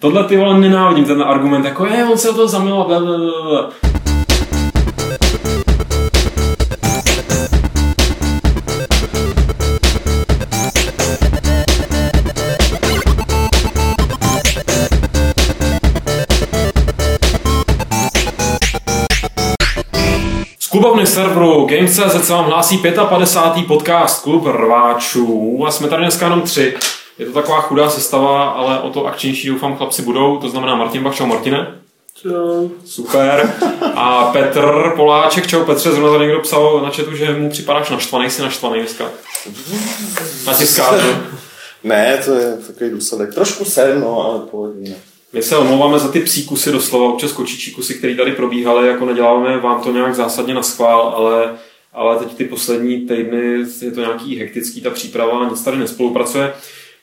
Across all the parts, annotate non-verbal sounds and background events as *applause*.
Tohle ty vole nenávidím, ten argument, jako je, on se o to zamiloval, blablabla. Klubovny serveru Games.cz se vám hlásí 55. podcast Klub rváčů a jsme tady dneska jenom tři. Je to taková chudá sestava, ale o to akčnější doufám chlapci budou, to znamená Martin Bach, čau Martine. Čau. Super. A Petr Poláček, čau Petře, zrovna tady někdo psal na chatu, že mu připadáš naštvaný, jsi naštvaný dneska. Na tiskáři. Ne, to je takový důsledek. Trošku jsem, no, ale pohodně. My se omlouváme za ty psí kusy doslova, občas kočičí kusy, které tady probíhaly, jako neděláme vám to nějak zásadně na schvál, ale, ale teď ty poslední týdny je to nějaký hektický, ta příprava, nic tady nespolupracuje.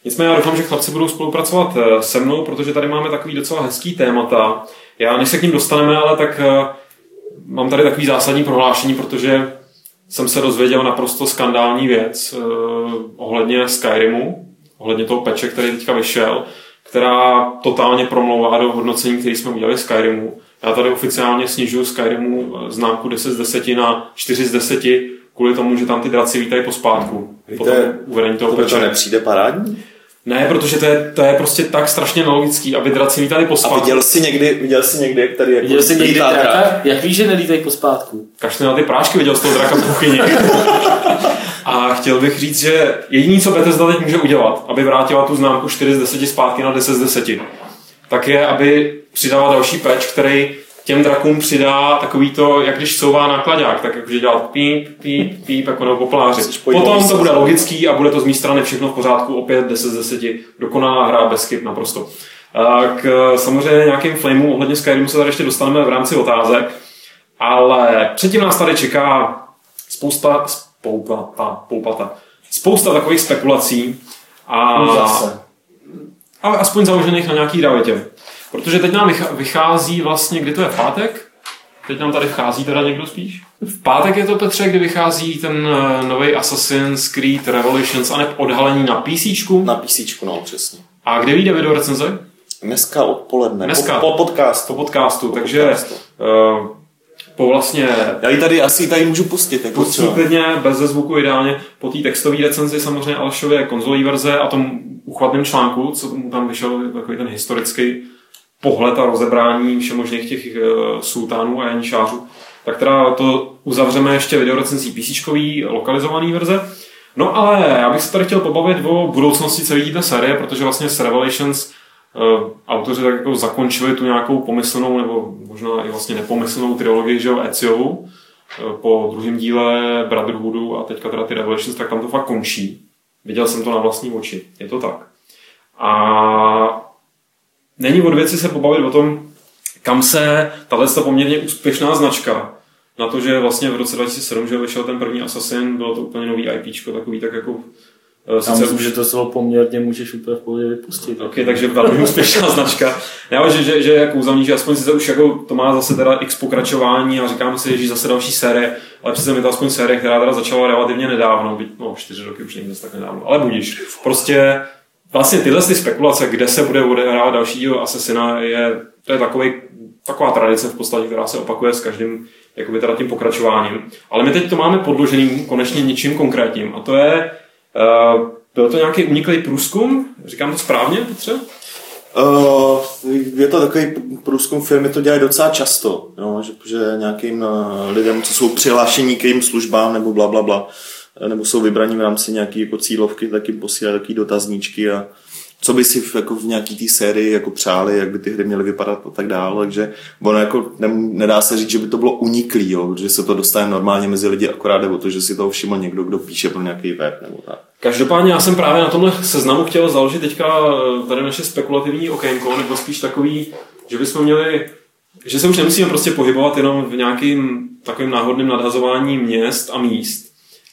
Nicméně já doufám, že chlapci budou spolupracovat eh, se mnou, protože tady máme takový docela hezký témata. Já, než se k ním dostaneme, ale tak eh, mám tady takový zásadní prohlášení, protože jsem se dozvěděl naprosto skandální věc eh, ohledně Skyrimu, ohledně toho peče, který teďka vyšel, která totálně promlouvá do hodnocení, který jsme udělali Skyrimu. Já tady oficiálně snižuju Skyrimu eh, známku 10 z 10 na 4 z 10 kvůli tomu, že tam ty draci vítají pospátku. Víte, Potom uvedení toho To to nepřijde parádní? Ne, protože to je, to je prostě tak strašně nelogický, aby draci vítali A pospátku. viděl jsi někdy, viděl jsi někdy, jak tady jako Viděl jsi někdy lítá drak? draka? Jak víš, že nelítají pospátku? Kašli na ty prášky, viděl z toho draka v kuchyni. A chtěl bych říct, že jediný, co Bethesda teď může udělat, aby vrátila tu známku 4 z 10 zpátky na 10 z 10, tak je, aby přidala další patch, který těm drakům přidá takový to, jak když souvá nákladák, tak jakože dělá píp, píp, píp, jako nebo popláři. Potom to bude logický a bude to z mé strany všechno v pořádku, opět 10 z 10, dokonalá hra bez chyb naprosto. K samozřejmě nějakým flamům ohledně Skyrimu se tady ještě dostaneme v rámci otázek, ale předtím nás tady čeká spousta, spoupata, poupata, spousta takových spekulací a, Zase. A aspoň založených na nějaký realitě. Protože teď nám vychází vlastně, kdy to je v pátek? Teď nám tady vchází teda někdo spíš? V pátek je to, Petře, kdy vychází ten nový Assassin's Creed Revolutions a odhalení na PC. Na PC, no, přesně. A kde vyjde video recenze? Dneska odpoledne. Dneska. Po, po podcastu. Po podcastu, Po takže podcastu. uh, po vlastně Já ji tady asi tady můžu pustit. Jako Pustí klidně, bez zvuku ideálně, po té textové recenzi samozřejmě Alešově konzolí verze a tom uchvatném článku, co mu tam vyšel takový ten historický pohled a rozebrání všemožných těch uh, sultánů a janičářů, tak teda to uzavřeme ještě videorecenzí PC, lokalizovaný verze. No ale já bych se tady chtěl pobavit o budoucnosti celé té série, protože vlastně s Revelations uh, autoři tak jako zakončili tu nějakou pomyslnou nebo možná i vlastně nepomyslnou trilogii, že jo, Eziovu, eh, po druhém díle Brotherhoodu a teďka teda ty Revelations, tak tam to fakt končí. Viděl jsem to na vlastní oči. Je to tak. A není od věci se pobavit o tom, kam se tahle poměrně úspěšná značka, na to, že vlastně v roce 2007, že vyšel ten první Assassin, bylo to úplně nový IPčko, takový tak jako Já myslím, že to slovo poměrně můžeš úplně v pohodě vypustit. Ok, takže velmi úspěšná značka. Ale že, že, že je kouzelný, že aspoň sice už jako to má zase teda x pokračování a říkáme si, že zase další série, ale přece je to aspoň série, která teda začala relativně nedávno, byť, no čtyři roky už není zase tak nedávno, ale budíš. Prostě vlastně tyhle ty spekulace, kde se bude odehrávat další díl Assassina, je, to je takový, taková tradice v podstatě, která se opakuje s každým jakoby teda tím pokračováním. Ale my teď to máme podloženým konečně něčím konkrétním a to je, byl to nějaký uniklý průzkum? Říkám to správně, Petře? Uh, je to takový průzkum firmy, to dělají docela často, no, že, že nějakým uh, lidem, co jsou přihlášení k jejím službám nebo bla, bla, bla, eh, nebo jsou vybraní v rámci nějaké jako cílovky, tak jim posílají takové dotazníčky a co by si v, jako v nějaký té sérii jako přáli, jak by ty hry měly vypadat a tak dále, takže ono jako ne, nedá se říct, že by to bylo uniklý, jo, že se to dostane normálně mezi lidi, akorát jde o to, že si toho všiml někdo, kdo píše pro nějaký web nebo tak. Každopádně já jsem právě na tomhle seznamu chtěl založit teďka tady naše spekulativní okénko, nebo spíš takový, že bychom měli, že se už nemusíme prostě pohybovat jenom v nějakým takovým náhodným nadhazování měst a míst,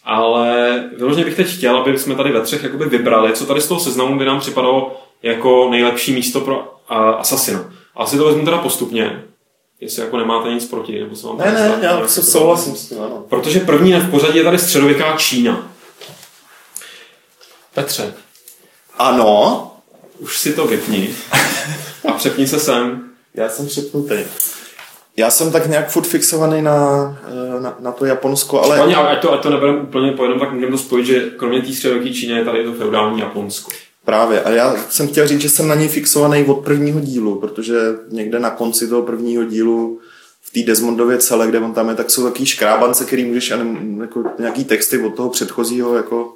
ale vyloženě bych teď chtěl, aby jsme tady ve třech jakoby vybrali, co tady z toho seznamu by nám připadalo jako nejlepší místo pro a, Assassina. Asi to vezmu teda postupně, jestli jako nemáte nic proti, nebo se vám Ne, ne, já se jak to souhlasím s tím, ano. Protože první v pořadí je tady středověká Čína. Petře, Ano, už si to vypni a přepni se sem. Já jsem přepnutý. Já jsem tak nějak furt fixovaný na, eh, na, na to Japonsko, ale... Ani, ať to, ať to nebereme úplně po jednom, tak můžeme to spojit, že kromě té středověké Číny je tady to feudální Japonsko. Právě. A já jsem chtěl říct, že jsem na něj fixovaný od prvního dílu, protože někde na konci toho prvního dílu v té Desmondově celé, kde on tam je, tak jsou takový škrábance, který můžeš anim, jako nějaký texty od toho předchozího jako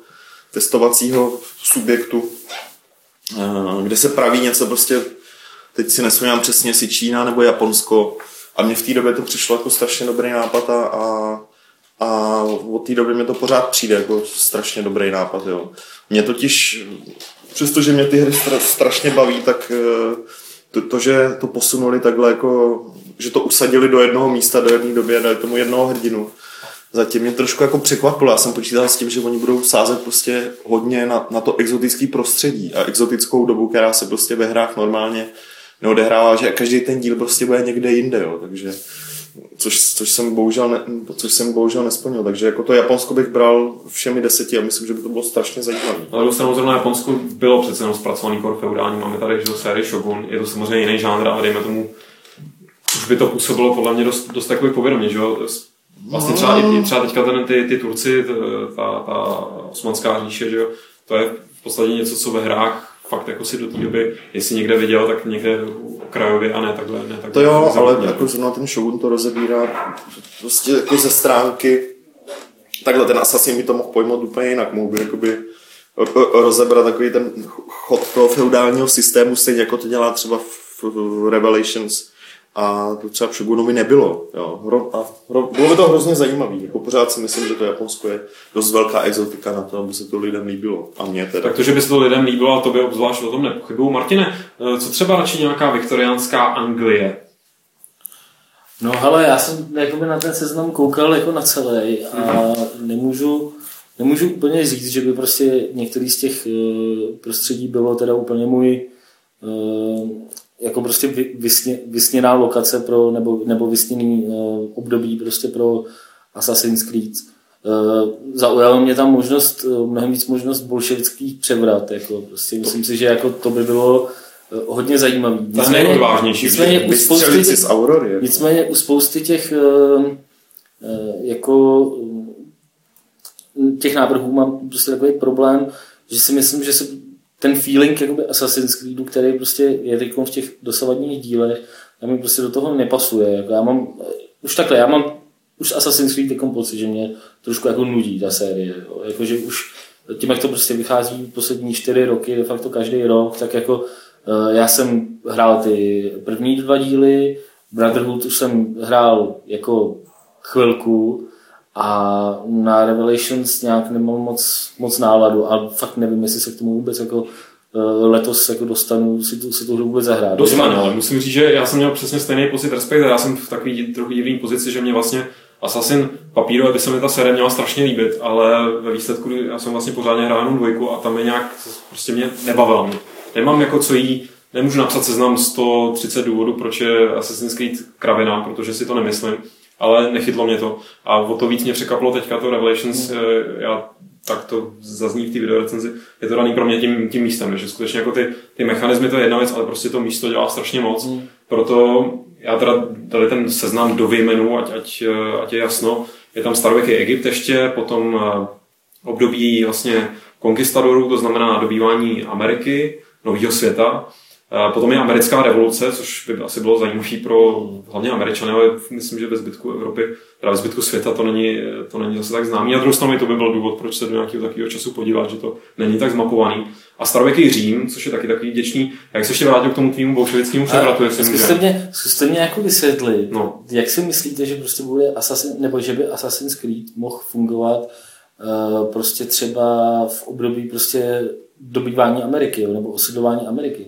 testovacího subjektu, eh, kde se praví něco prostě, teď si nesvojím přesně, si Čína nebo Japonsko. A mně v té době to přišlo jako strašně dobrý nápad a, a, a od té doby mi to pořád přijde jako strašně dobrý nápad. Jo. Mě totiž, přestože mě ty hry stra, strašně baví, tak eh, to, to, že to posunuli takhle jako, že to usadili do jednoho místa, do jedné doby a dali tomu jednoho hrdinu, zatím mě trošku jako překvapilo. Já jsem počítal s tím, že oni budou sázet prostě hodně na, na to exotické prostředí a exotickou dobu, která se prostě ve hrách normálně neodehrává, že každý ten díl prostě bude někde jinde, jo. takže což, což, jsem bohužel ne, což jsem bohužel nesplnil, takže jako to Japonsko bych bral všemi deseti a myslím, že by to bylo strašně zajímavé. Ale druhou stranu zrovna Japonsko bylo přece jenom zpracovaný kor feudální, máme tady že sérii Shogun, je to samozřejmě jiný žánr, ale dejme tomu, už by to působilo podle mě dost, dost takový povědomě, že jo? Vlastně třeba, i, třeba teďka ten, ty, ty Turci, ta, ta osmanská říše, že jo? to je v podstatě něco, co ve hrách fakt jako si do té doby, jestli někde viděl, tak někde okrajově a ne takhle. Ne takhle to jo, ale jako zrovna ten Shogun to rozebírá prostě jako ze stránky takhle ten Assassin by to mohl pojmout úplně jinak, mohl by jakoby rozebrat takový ten chod toho feudálního systému, stejně jako to dělá třeba v Revelations, a to třeba v Shogunovi nebylo. Jo. Hro, a hro, bylo by to hrozně zajímavé. Jako pořád si myslím, že to Japonsko je dost velká exotika na to, aby se to lidem líbilo. A mě teda. Tak to, že by se to lidem líbilo, a to by obzvlášť o tom nepochybuju. Martine, eh, co třeba radši nějaká viktoriánská Anglie? No hele, já jsem jakoby na ten seznam koukal jako na celý a nemůžu, nemůžu úplně říct, že by prostě některý z těch eh, prostředí bylo teda úplně můj eh, jako prostě vysně, vysněná lokace pro, nebo, nebo vysněný uh, období prostě pro Assassin's Creed. Uh, zaujalo mě tam možnost, uh, mnohem víc možnost bolševických převrat. Jako prostě myslím si, že jako to by bylo uh, hodně zajímavý. Nicméně, nicméně, u spousty, těch, nicméně u spousty těch uh, uh, jako těch návrhů mám prostě takový problém, že si myslím, že se ten feeling jakoby Assassin's Creedu, který prostě je teď v těch dosavadních dílech, a mi prostě do toho nepasuje. Jako já mám, už takhle, já mám už Assassin's Creed teď pocit, že mě trošku jako nudí ta série. Jo. Jako, že už tím, jak to prostě vychází poslední čtyři roky, de facto každý rok, tak jako uh, já jsem hrál ty první dva díly, Brotherhood už jsem hrál jako chvilku, a na Revelations nějak nemám moc, moc náladu a fakt nevím, jestli se k tomu vůbec jako eh, letos jako dostanu si tu, si tu hru vůbec zahrát. Dostanu, ale musím říct, že já jsem měl přesně stejný pocit respekt, já jsem v takový trochu divný pozici, že mě vlastně Assassin papíru, by se mi ta série měla strašně líbit, ale ve výsledku já jsem vlastně pořádně hrál jenom dvojku a tam je nějak, prostě mě nebavila mě. Nemám jako co jí, nemůžu napsat seznam 130 důvodů, proč je Assassin's Creed kravina, protože si to nemyslím ale nechytlo mě to. A o to víc mě překvapilo teďka to Revelations, mm. já tak to zazní v té videorecenzi, je to daný pro mě tím, tím místem, že skutečně jako ty, ty mechanizmy to je jedna věc, ale prostě to místo dělá strašně moc. Mm. Proto já teda tady ten seznam do výjmenu, ať, ať, eh, ať je jasno, je tam starověký Egypt ještě, potom eh, období vlastně konkistadorů, to znamená dobývání Ameriky, nového světa, Potom je americká revoluce, což by asi bylo zajímavé pro hlavně Američany, ale myslím, že ve zbytku Evropy, teda ve zbytku světa to není, to není zase tak známý. A druhou stranu to by byl důvod, proč se do nějakého takového času podívat, že to není tak zmapovaný. A starověký Řím, což je taky takový děčný. Jak se ještě vrátil k tomu tvýmu bolševickému převratu, jestli zkuste mě, zkuste mě jako vysvětlit, no. jak si myslíte, že prostě bude Assassin, nebo že by Assassin's Creed mohl fungovat uh, prostě třeba v období prostě dobývání Ameriky, jo, nebo osidlování Ameriky.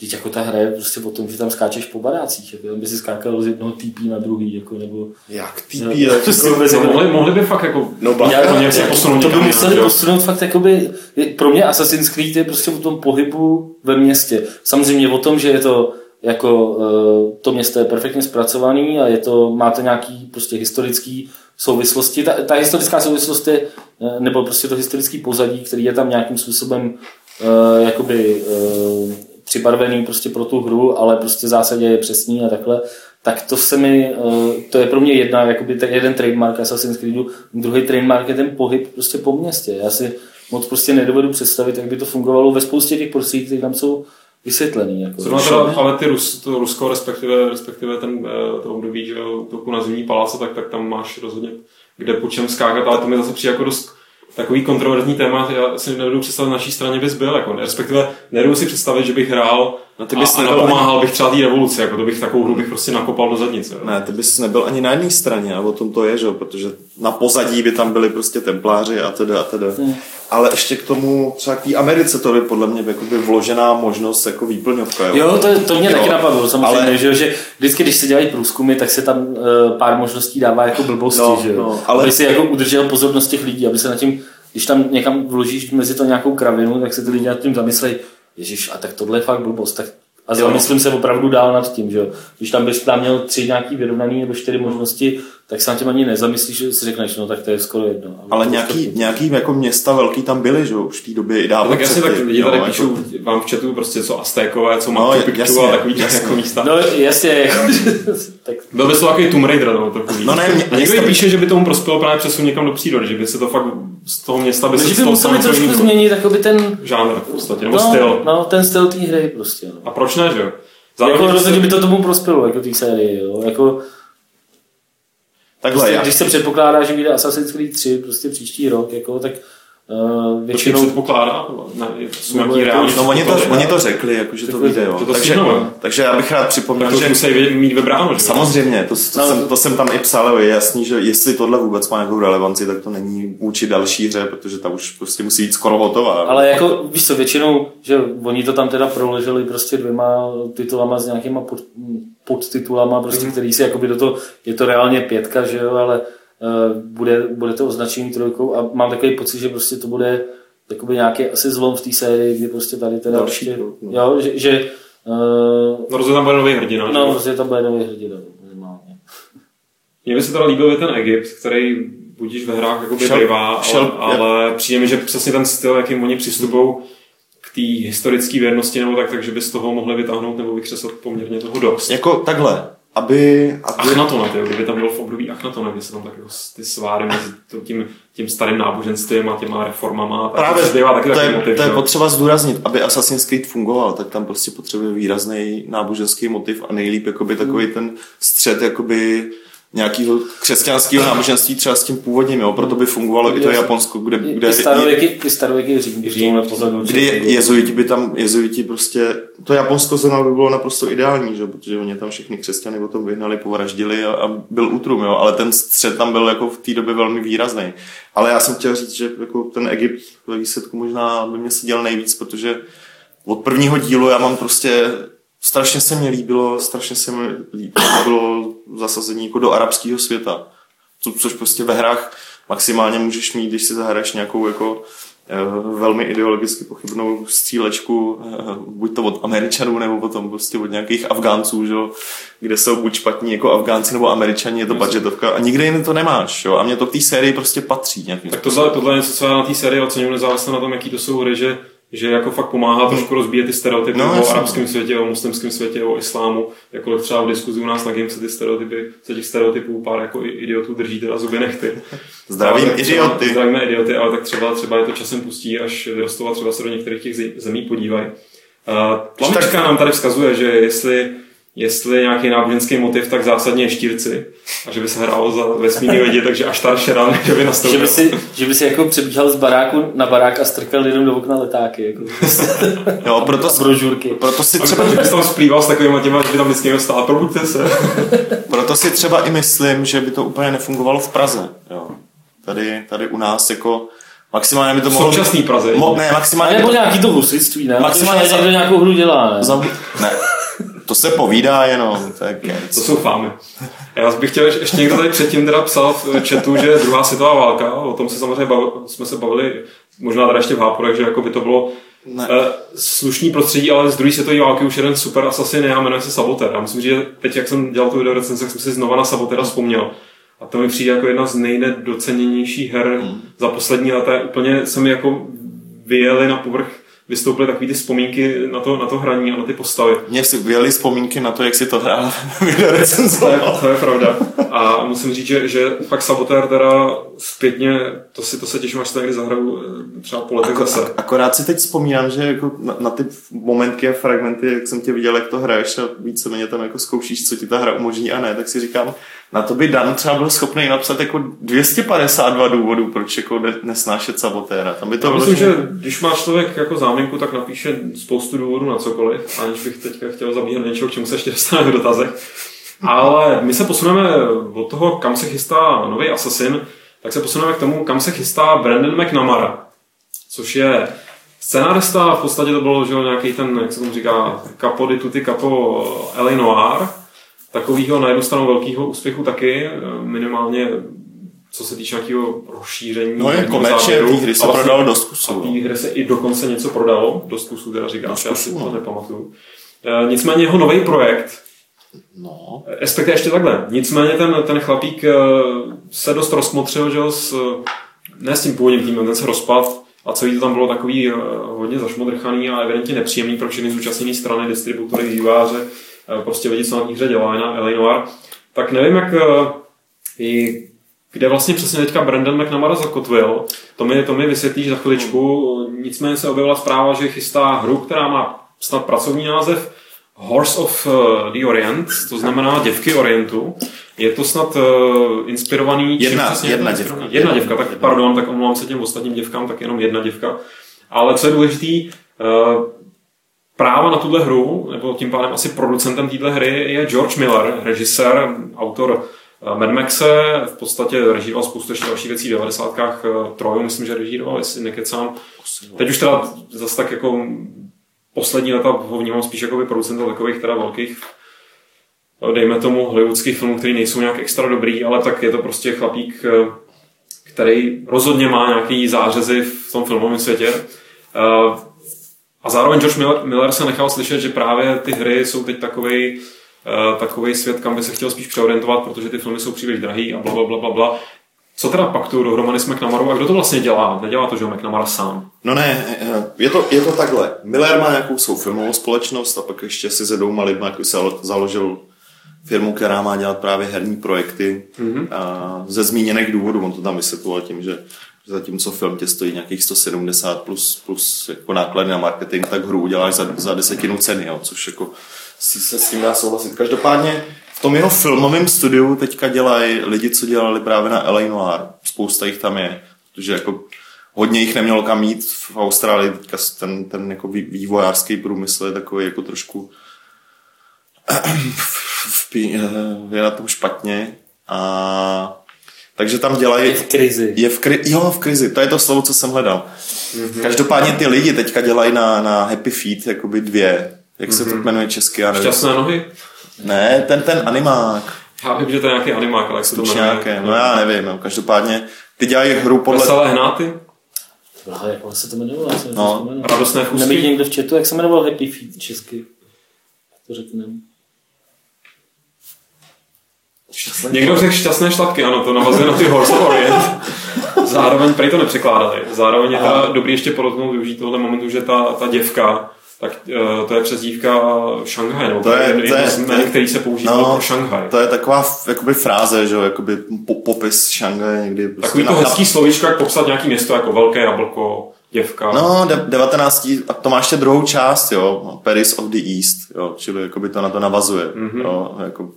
Teď jako ta hra je prostě o tom, že tam skáčeš po barácích, jako by si skákal z jednoho TP na druhý, jako, nebo... Jak TP? No, jako, prostě no, jako, mohli, mohli, by fakt jako... No, ba, já, to, nějak posunout to by museli posunout fakt, jakoby, pro mě Assassin's Creed je prostě o tom pohybu ve městě. Samozřejmě o tom, že je to jako eh, to město je perfektně zpracovaný a je to, má to nějaký prostě historický souvislosti. Ta, ta historická souvislost je, eh, nebo prostě to historický pozadí, který je tam nějakým způsobem uh, jakoby uh, přibarvený prostě pro tu hru, ale prostě v zásadě je přesný a takhle, tak to se mi, uh, to je pro mě jedna, jakoby ten jeden trademark Assassin's Creedu, druhý trademark je ten pohyb prostě po městě. Já si moc prostě nedovedu představit, jak by to fungovalo ve spoustě těch prostředí, které tam jsou vysvětlený. Jako. teda, ale ty Rus, to Rusko, respektive, respektive ten, to období, že to na zimní paláce, tak, tak tam máš rozhodně kde po čem skákat, ale to mi zase přijde jako dost takový kontroverzní téma, já si nedovedu představit, na naší straně bys byl, jako, respektive nedovedu si představit, že bych hrál no, ty bys a, a napomáhal bych třeba té revoluci, jako to bych takovou hru bych prostě nakopal do zadnice. Jo. Ne, ty bys nebyl ani na jedné straně a o tom to je, že? protože na pozadí by tam byli prostě templáři a teda a teda. Hmm. Ale ještě k tomu, třeba k té Americe, to je podle mě jakoby vložená možnost jako výplňovka. Jo, jo to, to mě jo. taky napadlo, samozřejmě, ale... že, že vždycky, když se dělají průzkumy, tak se tam uh, pár možností dává jako blbosti, no, že jo? No, ale... Aby si jako udržel pozornost těch lidí, aby se na tím když tam někam vložíš mezi to nějakou kravinu, tak se ty lidi nad tím zamyslejí, Ježíš, a tak tohle je fakt blbost. Tak a zamyslím se opravdu dál nad tím, že Když tam bys tam měl tři nějaký vyrovnaný nebo čtyři možnosti, tak se na tím ani nezamyslíš, že si řekneš, no tak to je skoro jedno. Ale nějaký, nějaký jako města velký tam byly, že jo, už v té době i dávno. tak jasně, tak lidi tady jako... píšou vám v chatu prostě co Aztékové, co Machu no, Picchu a takový jasně. jako místa. No jasně, *laughs* jako, tak... Byl by to takový Tomb Raider, no, takový. No ne, mě, a někdo píše, že by tomu prospělo právě přesun někam do přírody, že by se to fakt z toho města by no, se že by museli trošku změnit jakoby ten... Žánr v podstatě, nebo no, styl. No, ten styl té hry prostě. No. A proč ne, že jo? Zároveň jako rozhodně by to tomu prospělo, jako té série, jo. Jako, Takhle, prostě, já. Když se předpokládá, že vyjde Assassin's Creed 3 prostě příští rok, jako, tak Uh, většinou... To předpokládá? Ne, jsou nějaký reální No oni to, oni to řekli, jako, že to vyjde, jo. To takže, takže já bych rád připomněl, že... musí mít vybráno, že? Samozřejmě, to, to, no, jsem, to jsem tam i psal, je jasný, že jestli tohle vůbec má nějakou relevanci, tak to není vůči další hře, protože ta už prostě musí být skoro hotová. Ale jako, víš co, většinou, že oni to tam teda proložili prostě dvěma titulama s nějakýma pod, podtitulama, prostě, mm. který si jakoby do toho, je to reálně pětka, že jo, ale bude, bude to označení trojkou a mám takový pocit, že prostě to bude jakoby nějaký asi zlom v té sérii, kdy prostě tady teda Další, prostě, no. jo, že, že uh, no rozhodně tam bude nový hrdina. No, rozhodně tam bude nový hrdina. Mně by se teda líbil ten Egypt, který budíš ve hrách jako bývá, ale, ale přijde mi, že přesně ten styl, jakým oni přistupují k té historické věrnosti nebo tak, takže by z toho mohli vytáhnout nebo vykřesat poměrně toho dost. Jako takhle, aby... aby... Achnatona, tyjo, kdyby tam byl v období Achnatona, kdy se tam tak jako ty sváry mezi tím, tím starým náboženstvím a těma reformama. Tak Právě, to, taky to, je, motiv, to je potřeba zdůraznit, aby Assassin's Creed fungoval, tak tam prostě potřebuje výrazný náboženský motiv a nejlíp jakoby takový ten střed jakoby nějakého křesťanského náboženství třeba s tím původním, jo? proto by fungovalo i to Japonsko, kde... kde I starověký, i starověký Řím, Řím kdy jezuiti by tam, jezuiti prostě, to Japonsko zrovna by bylo naprosto ideální, že? protože oni tam všechny křesťany o tom vyhnali, povraždili a, a byl útrum, jo? ale ten střed tam byl jako v té době velmi výrazný. Ale já jsem chtěl říct, že jako ten Egypt ve výsledku možná by mě seděl nejvíc, protože od prvního dílu já mám prostě strašně se mi líbilo, strašně se mi líbilo zasazení jako do arabského světa. Co, což prostě ve hrách maximálně můžeš mít, když si zahraješ nějakou jako eh, velmi ideologicky pochybnou střílečku, eh, buď to od Američanů, nebo potom prostě od nějakých Afgánců, že? kde jsou buď špatní jako Afgánci nebo Američani, je to budgetovka a nikde jiný to nemáš. Jo? A mě to k té sérii prostě patří. Tak tohle, tohle je něco, co já na té sérii oceňuji nezávisle na tom, jaký to jsou hry, že že jako fakt pomáhá trošku rozbíjet ty stereotypy no, o arabském světě, o muslimském světě, o islámu, jakkoliv třeba v diskuzi u nás na Game se ty stereotypy, se těch stereotypů pár jako idiotů drží teda zuby nechty. *laughs* Zdravím idioty. Zdravíme idioty, ale tak třeba, třeba je to časem pustí, až vyrostou a třeba se do některých těch zemí podívají. Uh, tak... nám tady vzkazuje, že jestli jestli nějaký náboženský motiv, tak zásadně štírci. A že by se hrálo za vesmírný lidi, takže až ta šera, že by nastoupil. Že by si, že by si jako přebíhal z baráku na barák a strkal jenom do okna letáky. Jako. jo, proto, *laughs* brožurky. Proto si třeba... A bys tam splýval s takovými těma, že by tam vždycky stát, probuďte se. *laughs* proto si třeba i myslím, že by to úplně nefungovalo v Praze. Jo. Tady, tady u nás jako Maximálně by to mohlo... Současný Praze. Mo, ne, maximálně... nebo nějaký to husitství, ne? Maximálně to, že nějakou hru dělá, ne? Za, ne. To se povídá jenom. Tak to jsou fámy. Já bych chtěl, ještě někdo tady předtím teda psal v chatu, že druhá světová válka, o tom se samozřejmě bavili, jsme se bavili, možná teda ještě v Háporech, že jako by to bylo ne. Uh, slušný prostředí, ale z druhé světové války už jeden super assassin já jmenuje se Saboter. Já myslím, že teď, jak jsem dělal tu video recenzi, tak jsem si znova na Sabotera vzpomněl. A to mi přijde jako jedna z nejnedoceněnějších her hmm. za poslední léta. Úplně se mi jako vyjeli na povrch vystoupily takové ty vzpomínky na to, na to hraní a na ty postavy. Mně si vyjeli vzpomínky na to, jak si to hrál *laughs* to, je, to je pravda. A musím říct, že, že fakt Sabotér teda zpětně, to si to se těším, až se někdy zahraju eh, třeba po letech Ako, zase. Akorát si teď vzpomínám, že jako na, na, ty momentky a fragmenty, jak jsem tě viděl, jak to hraješ a víceméně tam jako zkoušíš, co ti ta hra umožní a ne, tak si říkám, na to by Dan třeba byl schopný napsat jako 252 důvodů, proč jako nesnášet sabotéra. Tam by to Já myslím, že když má člověk jako záminku, tak napíše spoustu důvodů na cokoliv, aniž bych teďka chtěl zabíhat něčeho, k čemu se ještě dostaneme v dotazech. Ale my se posuneme od toho, kam se chystá nový Assassin, tak se posuneme k tomu, kam se chystá Brandon McNamara, což je scenárista, v podstatě to bylo že nějaký ten, jak se tomu říká, capo di tutti capo L.A. Noir, takového na jednu stranu velkého úspěchu taky, minimálně co se týče nějakého rozšíření. No je komerčně, té hry se vlastně, prodalo dost kusů. A té no. hry se i dokonce něco prodalo, dost kusů teda říká, já si to no. nepamatuju. E, nicméně jeho nový projekt, No. Respektive ještě takhle. Nicméně ten, ten chlapík e, se dost rozmotřil, že s, ne s tím původním týmem, ten se rozpad a celý to tam bylo takový e, hodně zašmodrchaný a evidentně nepříjemný pro všechny zúčastněné strany, distributory, výváře, prostě lidi, co na té hře dělají na Eleanor. Tak nevím, jak i kde vlastně přesně teďka Brandon McNamara zakotvil. To mi, to mi vysvětlíš za chviličku. Nicméně se objevila zpráva, že chystá hru, která má snad pracovní název Horse of eh, the Orient, to znamená děvky Orientu. Je to snad uh, inspirovaný... Jedna, přesně jedna děvka. Jedna děvka, tak pardon, tak omlouvám se těm ostatním děvkám, tak jenom jedna děvka. Ale co je důležitý, uh, práva na tuhle hru, nebo tím pádem asi producentem téhle hry je George Miller, režisér, autor Mad Maxe v podstatě režíroval spoustu ještě dalších věcí v 90. Troju, myslím, že režíroval, jestli nekecám. Teď už teda zase tak jako poslední leta ho vnímám spíš jako producenta takových teda velkých dejme tomu hollywoodských filmů, který nejsou nějak extra dobrý, ale tak je to prostě chlapík, který rozhodně má nějaký zářezy v tom filmovém světě. A zároveň George Miller, Miller se nechal slyšet, že právě ty hry jsou teď takový Eh, takový svět, kam by se chtěl spíš přeorientovat, protože ty filmy jsou příliš drahý a bla, bla, bla, bla, bla. Co teda pak tu dohromady s McNamarou a kdo to vlastně dělá? Nedělá to, že McNamara sám? No ne, eh, je to, je to takhle. Miller má nějakou svou filmovou společnost a pak ještě si se dvouma lidma jako se založil firmu, která má dělat právě herní projekty mm-hmm. a ze zmíněných důvodů, on to tam vysvětloval tím, že zatímco film tě stojí nějakých 170 plus, plus jako náklady na marketing, tak hru uděláš za, za desetinu ceny, jo, což jako si se s tím dá souhlasit. Každopádně v tom jeho filmovém studiu teďka dělají lidi, co dělali právě na LA Noir. Spousta jich tam je, protože jako hodně jich nemělo kam jít v Austrálii. Teďka ten, ten jako vývojářský průmysl je takový jako trošku *clears throat* je na tom špatně a takže tam dělají... Je v krizi. Je v kri... Jo, v krizi, to je to slovo, co jsem hledal. Mm-hmm. Každopádně ty lidi teďka dělají na, na Happy Feet jakoby dvě jak se mm-hmm. to mhm. jmenuje česky? Já Šťastné nohy? Ne, ten, ten animák. Já vím, že to je nějaký animák, ale jak se to jmenuje? Nějaké, no já nevím, no, každopádně ty dělají hru podle... Veselé hnáty? Aha, jak se to jmenovalo? No, radostné chustky. Nemít někdo v chatu, jak se jmenoval Happy Feet česky? To řekneme. Šťastné Někdo řekl šťastné šlapky, ano, to navazuje na ty Horse Orient. Zároveň, prej to nepřekládali. Zároveň je teda dobrý ještě podotknout využít tohle momentu, že ta, ta děvka tak uh, to je přezdívka Šanghaj, nebo to je, to je, to je, který se používá no, pro Šanghaj. To je taková jakoby fráze, že jo, jakoby popis Šanghaj někdy. Prostě Takový to hezký na... slovíčko, jak popsat nějaký město jako velké jablko, děvka. No, de- 19. a to má ještě druhou část, jo, Paris of the East, jo, čili jakoby to na to navazuje. Mm-hmm. Jo, jako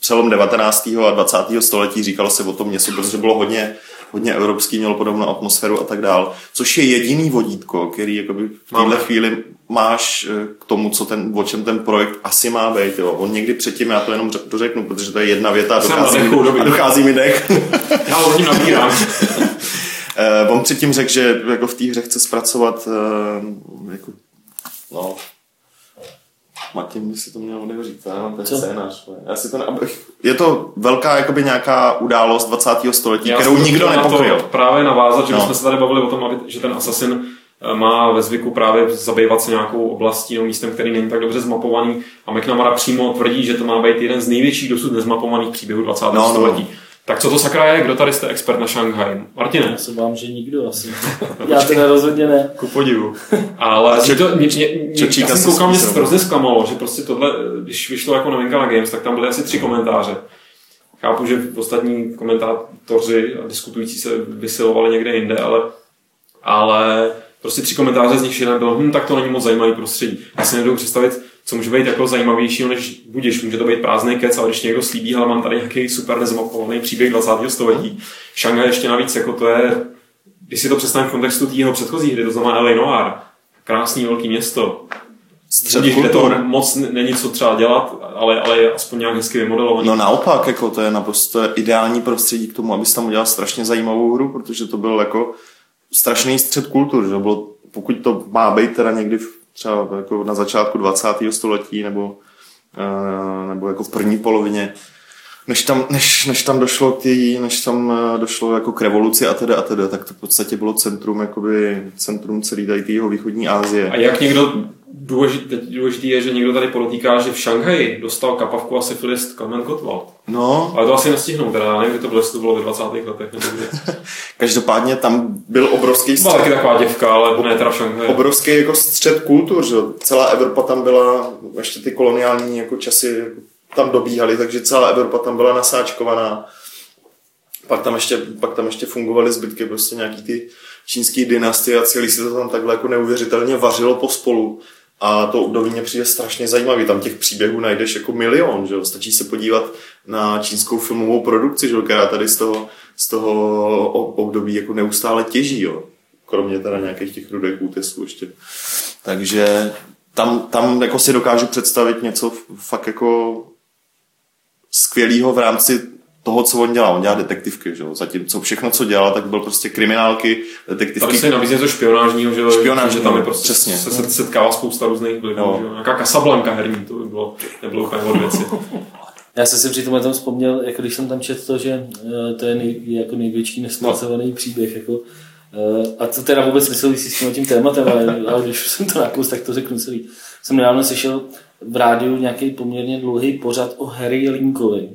přelom 19. a 20. století říkalo se o tom městu, protože bylo hodně hodně evropský, mělo podobnou atmosféru a tak dál, což je jediný vodítko, který jakoby v téhle chvíli máš eh, k tomu, co ten, o čem ten projekt asi má být. Jo. On někdy předtím, já to jenom dořeknu, protože to je jedna věta a dochází, mi, a dochází mi dech. *laughs* já ho nabírám. uh, *laughs* on předtím řekl, že jako v té hře chce zpracovat uh, jako, no, Martin by si to měl odevřít, já mám ten Co? scénář. Já si to ne... Je to velká jakoby nějaká událost 20. století, já kterou nikdo nepokryl. právě navázat, že no. jsme se tady bavili o tom, aby, že ten Assassin eh, má ve zvyku právě zabývat se nějakou oblastí nebo místem, který není tak dobře zmapovaný a McNamara přímo tvrdí, že to má být jeden z největších dosud nezmapovaných příběhů 20. No, no. století. Tak co to sakra je? Kdo tady jste expert na Šanghaj? Martine? Já se vám, že nikdo asi. *laughs* já teda rozhodně ne. Ku podivu. Ale Ček, to, mě, mě, mě, já jsem koukal, mě hrozně zklamalo, že prostě tohle, když vyšlo jako novinka na Games, tak tam byly asi tři komentáře. Chápu, že ostatní komentátoři a diskutující se vysilovali někde jinde, ale, ale prostě tři komentáře z nich jeden byl, hm, tak to není moc zajímavý prostředí. Já si nedovedu představit, co může být jako zajímavějšího, než budeš. Může to být prázdný kec, ale když někdo slíbí, ale mám tady nějaký super nezamapovaný příběh 20. století. Šangaj ještě navíc, jako to je, když si to představím v kontextu jeho předchozí hry, to znamená L.A. Noir, krásný velký město, Střed kde to moc není co třeba dělat, ale, ale je aspoň nějak hezky vymodelovaný. No naopak, jako to je naprosto ideální prostředí k tomu, abys tam udělal strašně zajímavou hru, protože to byl jako strašný střed kultur, že bylo, pokud to má být teda někdy v třeba jako na začátku 20. století nebo, eh, nebo jako v první polovině, než tam, než, než tam došlo k tý, než tam eh, došlo jako k revoluci a teda a teda, tak to v podstatě bylo centrum, jakoby, centrum celé tady východní Asie. A jak někdo důležitý, důležitý je, že někdo tady podotýká, že v Šanghaji dostal kapavku a syfilist Klement Gottwald. No. Ale to asi nestihnou, teda já nevím, kdy to bylo, to bylo ve 20. letech. Nebo *laughs* Každopádně tam byl obrovský střed. Byla taky taková děvka, ale ne teda v Šanghaji. Obrovský jako střed kultur, že celá Evropa tam byla, ještě ty koloniální jako časy tam dobíhaly, takže celá Evropa tam byla nasáčkovaná. Pak tam ještě, pak tam ještě fungovaly zbytky prostě nějaký ty čínský dynastie a celý si to tam takhle jako neuvěřitelně vařilo pospolu. A to období mě přijde strašně zajímavý. Tam těch příběhů najdeš jako milion. Že jo? Stačí se podívat na čínskou filmovou produkci, že jo? která tady z toho, z toho období jako neustále těží. Jo? Kromě teda nějakých těch rudých útesů ještě. Takže tam, tam jako si dokážu představit něco fakt jako skvělého v rámci toho, co on dělá. On dělá detektivky, že jo? Zatímco všechno, co dělal, tak byl prostě kriminálky, detektivky. Tady se navíc něco špionážního, že, Špionáž, že tam je prostě přesně. se setkává spousta různých vlivů. No. Nějaká Casablanca herní, to by bylo, nebylo úplně od věci. Já jsem si při tomhle tom vzpomněl, jako když jsem tam četl to, že eh, to je nej, jako největší nespracovaný no. příběh. Jako, eh, a to teda vůbec nesouvisí s tím tématem, ale, ale když jsem to nakus, tak to řeknu celý. Jsem nedávno slyšel v rádiu nějaký poměrně dlouhý pořad o Harry Linkovi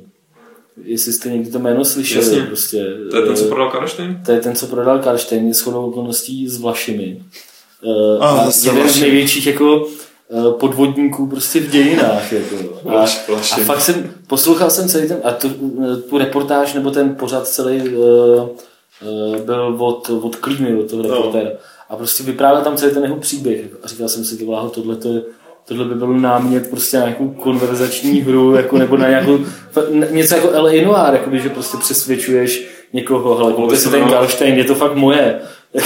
jestli jste někdy to jméno slyšeli. Jasně. Prostě, to je ten, co prodal Karlštejn? To je ten, co prodal Karlštejn, je shodou okolností s Vlašimi. Uh, a jeden z největších jako uh, podvodníků prostě v dějinách. Jako. A, a fakt jsem, poslouchal jsem celý ten, a tu, eh, tu reportáž, nebo ten pořad celý uh, uh, byl od, od Klímy, od toho no. reportéra. A prostě vyprávěl tam celý ten jeho příběh. A říkal jsem si, to tohle to je tohle by byl námět prostě na nějakou konverzační hru, jako, nebo na nějakou, něco jako L.A. Noir, jako, že prostě přesvědčuješ někoho, hele, koupil si ten Karlštejn, je to fakt moje. *laughs*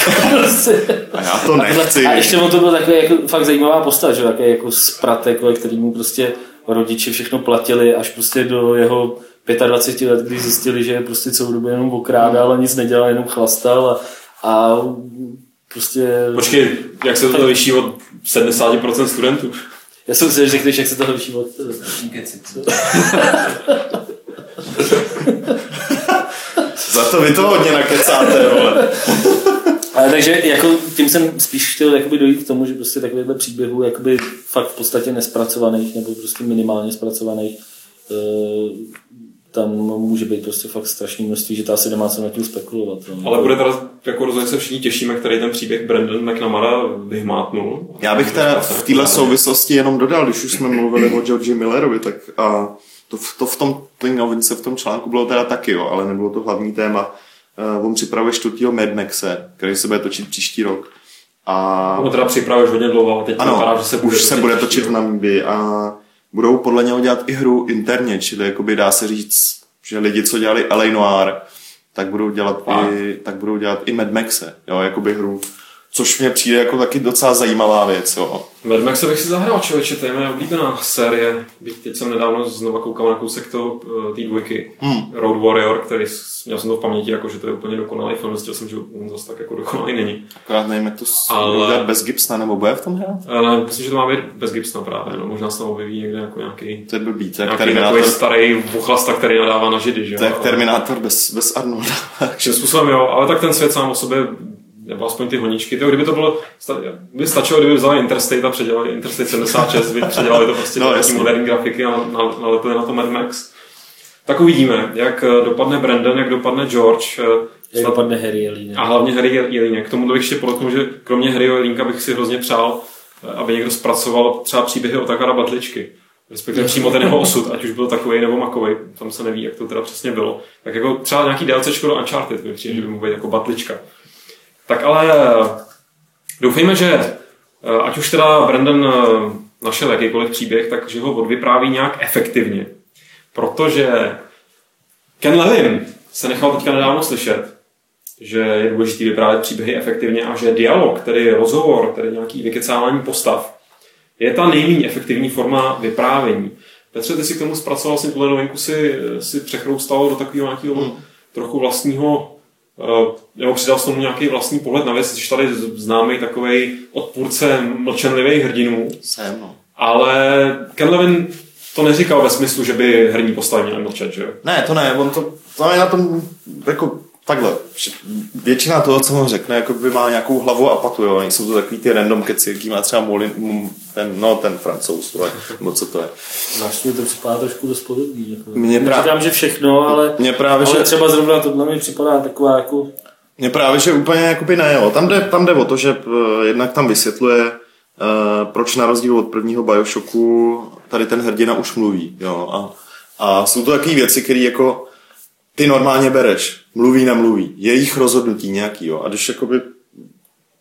a já to nechci. A ještě on to byl takový jako fakt zajímavá postava, že takový jako spratek, který mu prostě rodiče všechno platili až prostě do jeho 25 let, kdy zjistili, že prostě celou dobu jenom okrádal a nic nedělal, jenom chlastal a, a prostě... Počkej, jak se to *laughs* liší od 70% studentů? Já jsem si řekl, jak se to liší od... *laughs* Za to vy to hodně nakecáte, vole. *laughs* Ale takže jako tím jsem spíš chtěl jakoby dojít k tomu, že prostě takovýhle příběhů jakoby fakt v podstatě nespracovaných nebo prostě minimálně zpracovaných eh, tam může být prostě fakt strašný množství, že to asi nemá co na tím spekulovat. No. Ale bude teda, jako rozhodně se všichni těšíme, který ten příběh Brandon McNamara vyhmátnul. Já bych teda v téhle souvislosti jenom dodal, když už jsme mluvili o Georgi Millerovi, tak a to, to v tom té novince, v tom článku bylo teda taky, jo, ale nebylo to hlavní téma. Uh, on připravuje čtvrtýho Mad Maxe, který se bude točit příští rok. A... On teda připravuje hodně dlouho, ale teď ano, vypadá, že se bude už se bude točit v Namíbii a budou podle něho dělat i hru interně, čili jakoby dá se říct, že lidi, co dělali LA Noir, tak budou dělat, i, tak budou dělat i Mad Maxe, jo, jakoby hru což mě přijde jako taky docela zajímavá věc. Jo. Mad Max bych si zahrál, člověče, to je moje oblíbená série. Teď jsem nedávno znova koukal na kousek toho, eh, té dvojky, hmm. Road Warrior, který měl jsem to v paměti, jako, že to je úplně dokonalý film, zjistil jsem, že on zase tak jako dokonalý není. Akorát nevím, jak to Ale... bez Gibsona, nebo bude v tom hrát? Ale myslím, že to má být bez Gibsona právě, no. možná se tam objeví někde jako nějaký, to je blbý, to je nějaký Terminator... starý vuchlasta, který nadává na židy. Že? To je Terminátor bez, bez Arnolda. Všem způsobem jo, ale tak ten svět sám o sobě nebo aspoň ty honičky. To, kdyby to bylo, by stačilo, kdyby vzali Interstate a předělali Interstate 76, by předělali to prostě *laughs* no, do moderní grafiky a nalepili na to Mad Max. Tak uvidíme, jak dopadne Brandon, jak dopadne George. Jak dopadne Harry Jelínek. A hlavně Harry Jelínek. K tomu bych ještě podotknul, že kromě Harry Jelínka bych si hrozně přál, aby někdo zpracoval třeba příběhy o Takara Batličky. Respektive přímo ten jeho osud, ať už byl takový nebo makový, tam se neví, jak to teda přesně bylo. Tak jako třeba nějaký DLC do Uncharted, mi přijde, že by mohl být jako Batlička. Tak ale doufejme, že ať už teda Brandon našel jakýkoliv příběh, takže ho odvypráví nějak efektivně. Protože Ken Levin se nechal teďka nedávno slyšet, že je důležité vyprávět příběhy efektivně a že dialog, tedy rozhovor, tedy nějaký vykecávání postav, je ta nejméně efektivní forma vyprávění. Petře, ty si k tomu zpracoval, si tuhle novinku si, si přechroustal do takového nějakého hmm. trochu vlastního, eh, nebo přidal s tomu nějaký vlastní pohled na věc, jsi tady známý takový odpůrce mlčenlivých hrdinů. Jsem, no. Ale Ken Levin to neříkal ve smyslu, že by herní postavy měly mlčet, že jo? Ne, to ne, on to, to je na tom jako takhle, většina toho, co on řekne, jako by má nějakou hlavu a patu, jo. Nejsou to takový ty random keci, jaký má třeba Molin, ten, no, ten francouz, nebo co to je. Zvláštně to připadá trošku dost podobný. Jako. Mně právě, Říkám, že všechno, ale, mě právě, ale že, třeba zrovna tohle mi připadá taková jako... Mně právě, že úplně jakoby ne, jo. Tam jde, tam jde o to, že uh, jednak tam vysvětluje, uh, proč na rozdíl od prvního Bioshocku tady ten hrdina už mluví, jo. A, a jsou to takové věci, které jako ty normálně bereš, mluví, nemluví, jejich rozhodnutí nějaký, jo. A když jakoby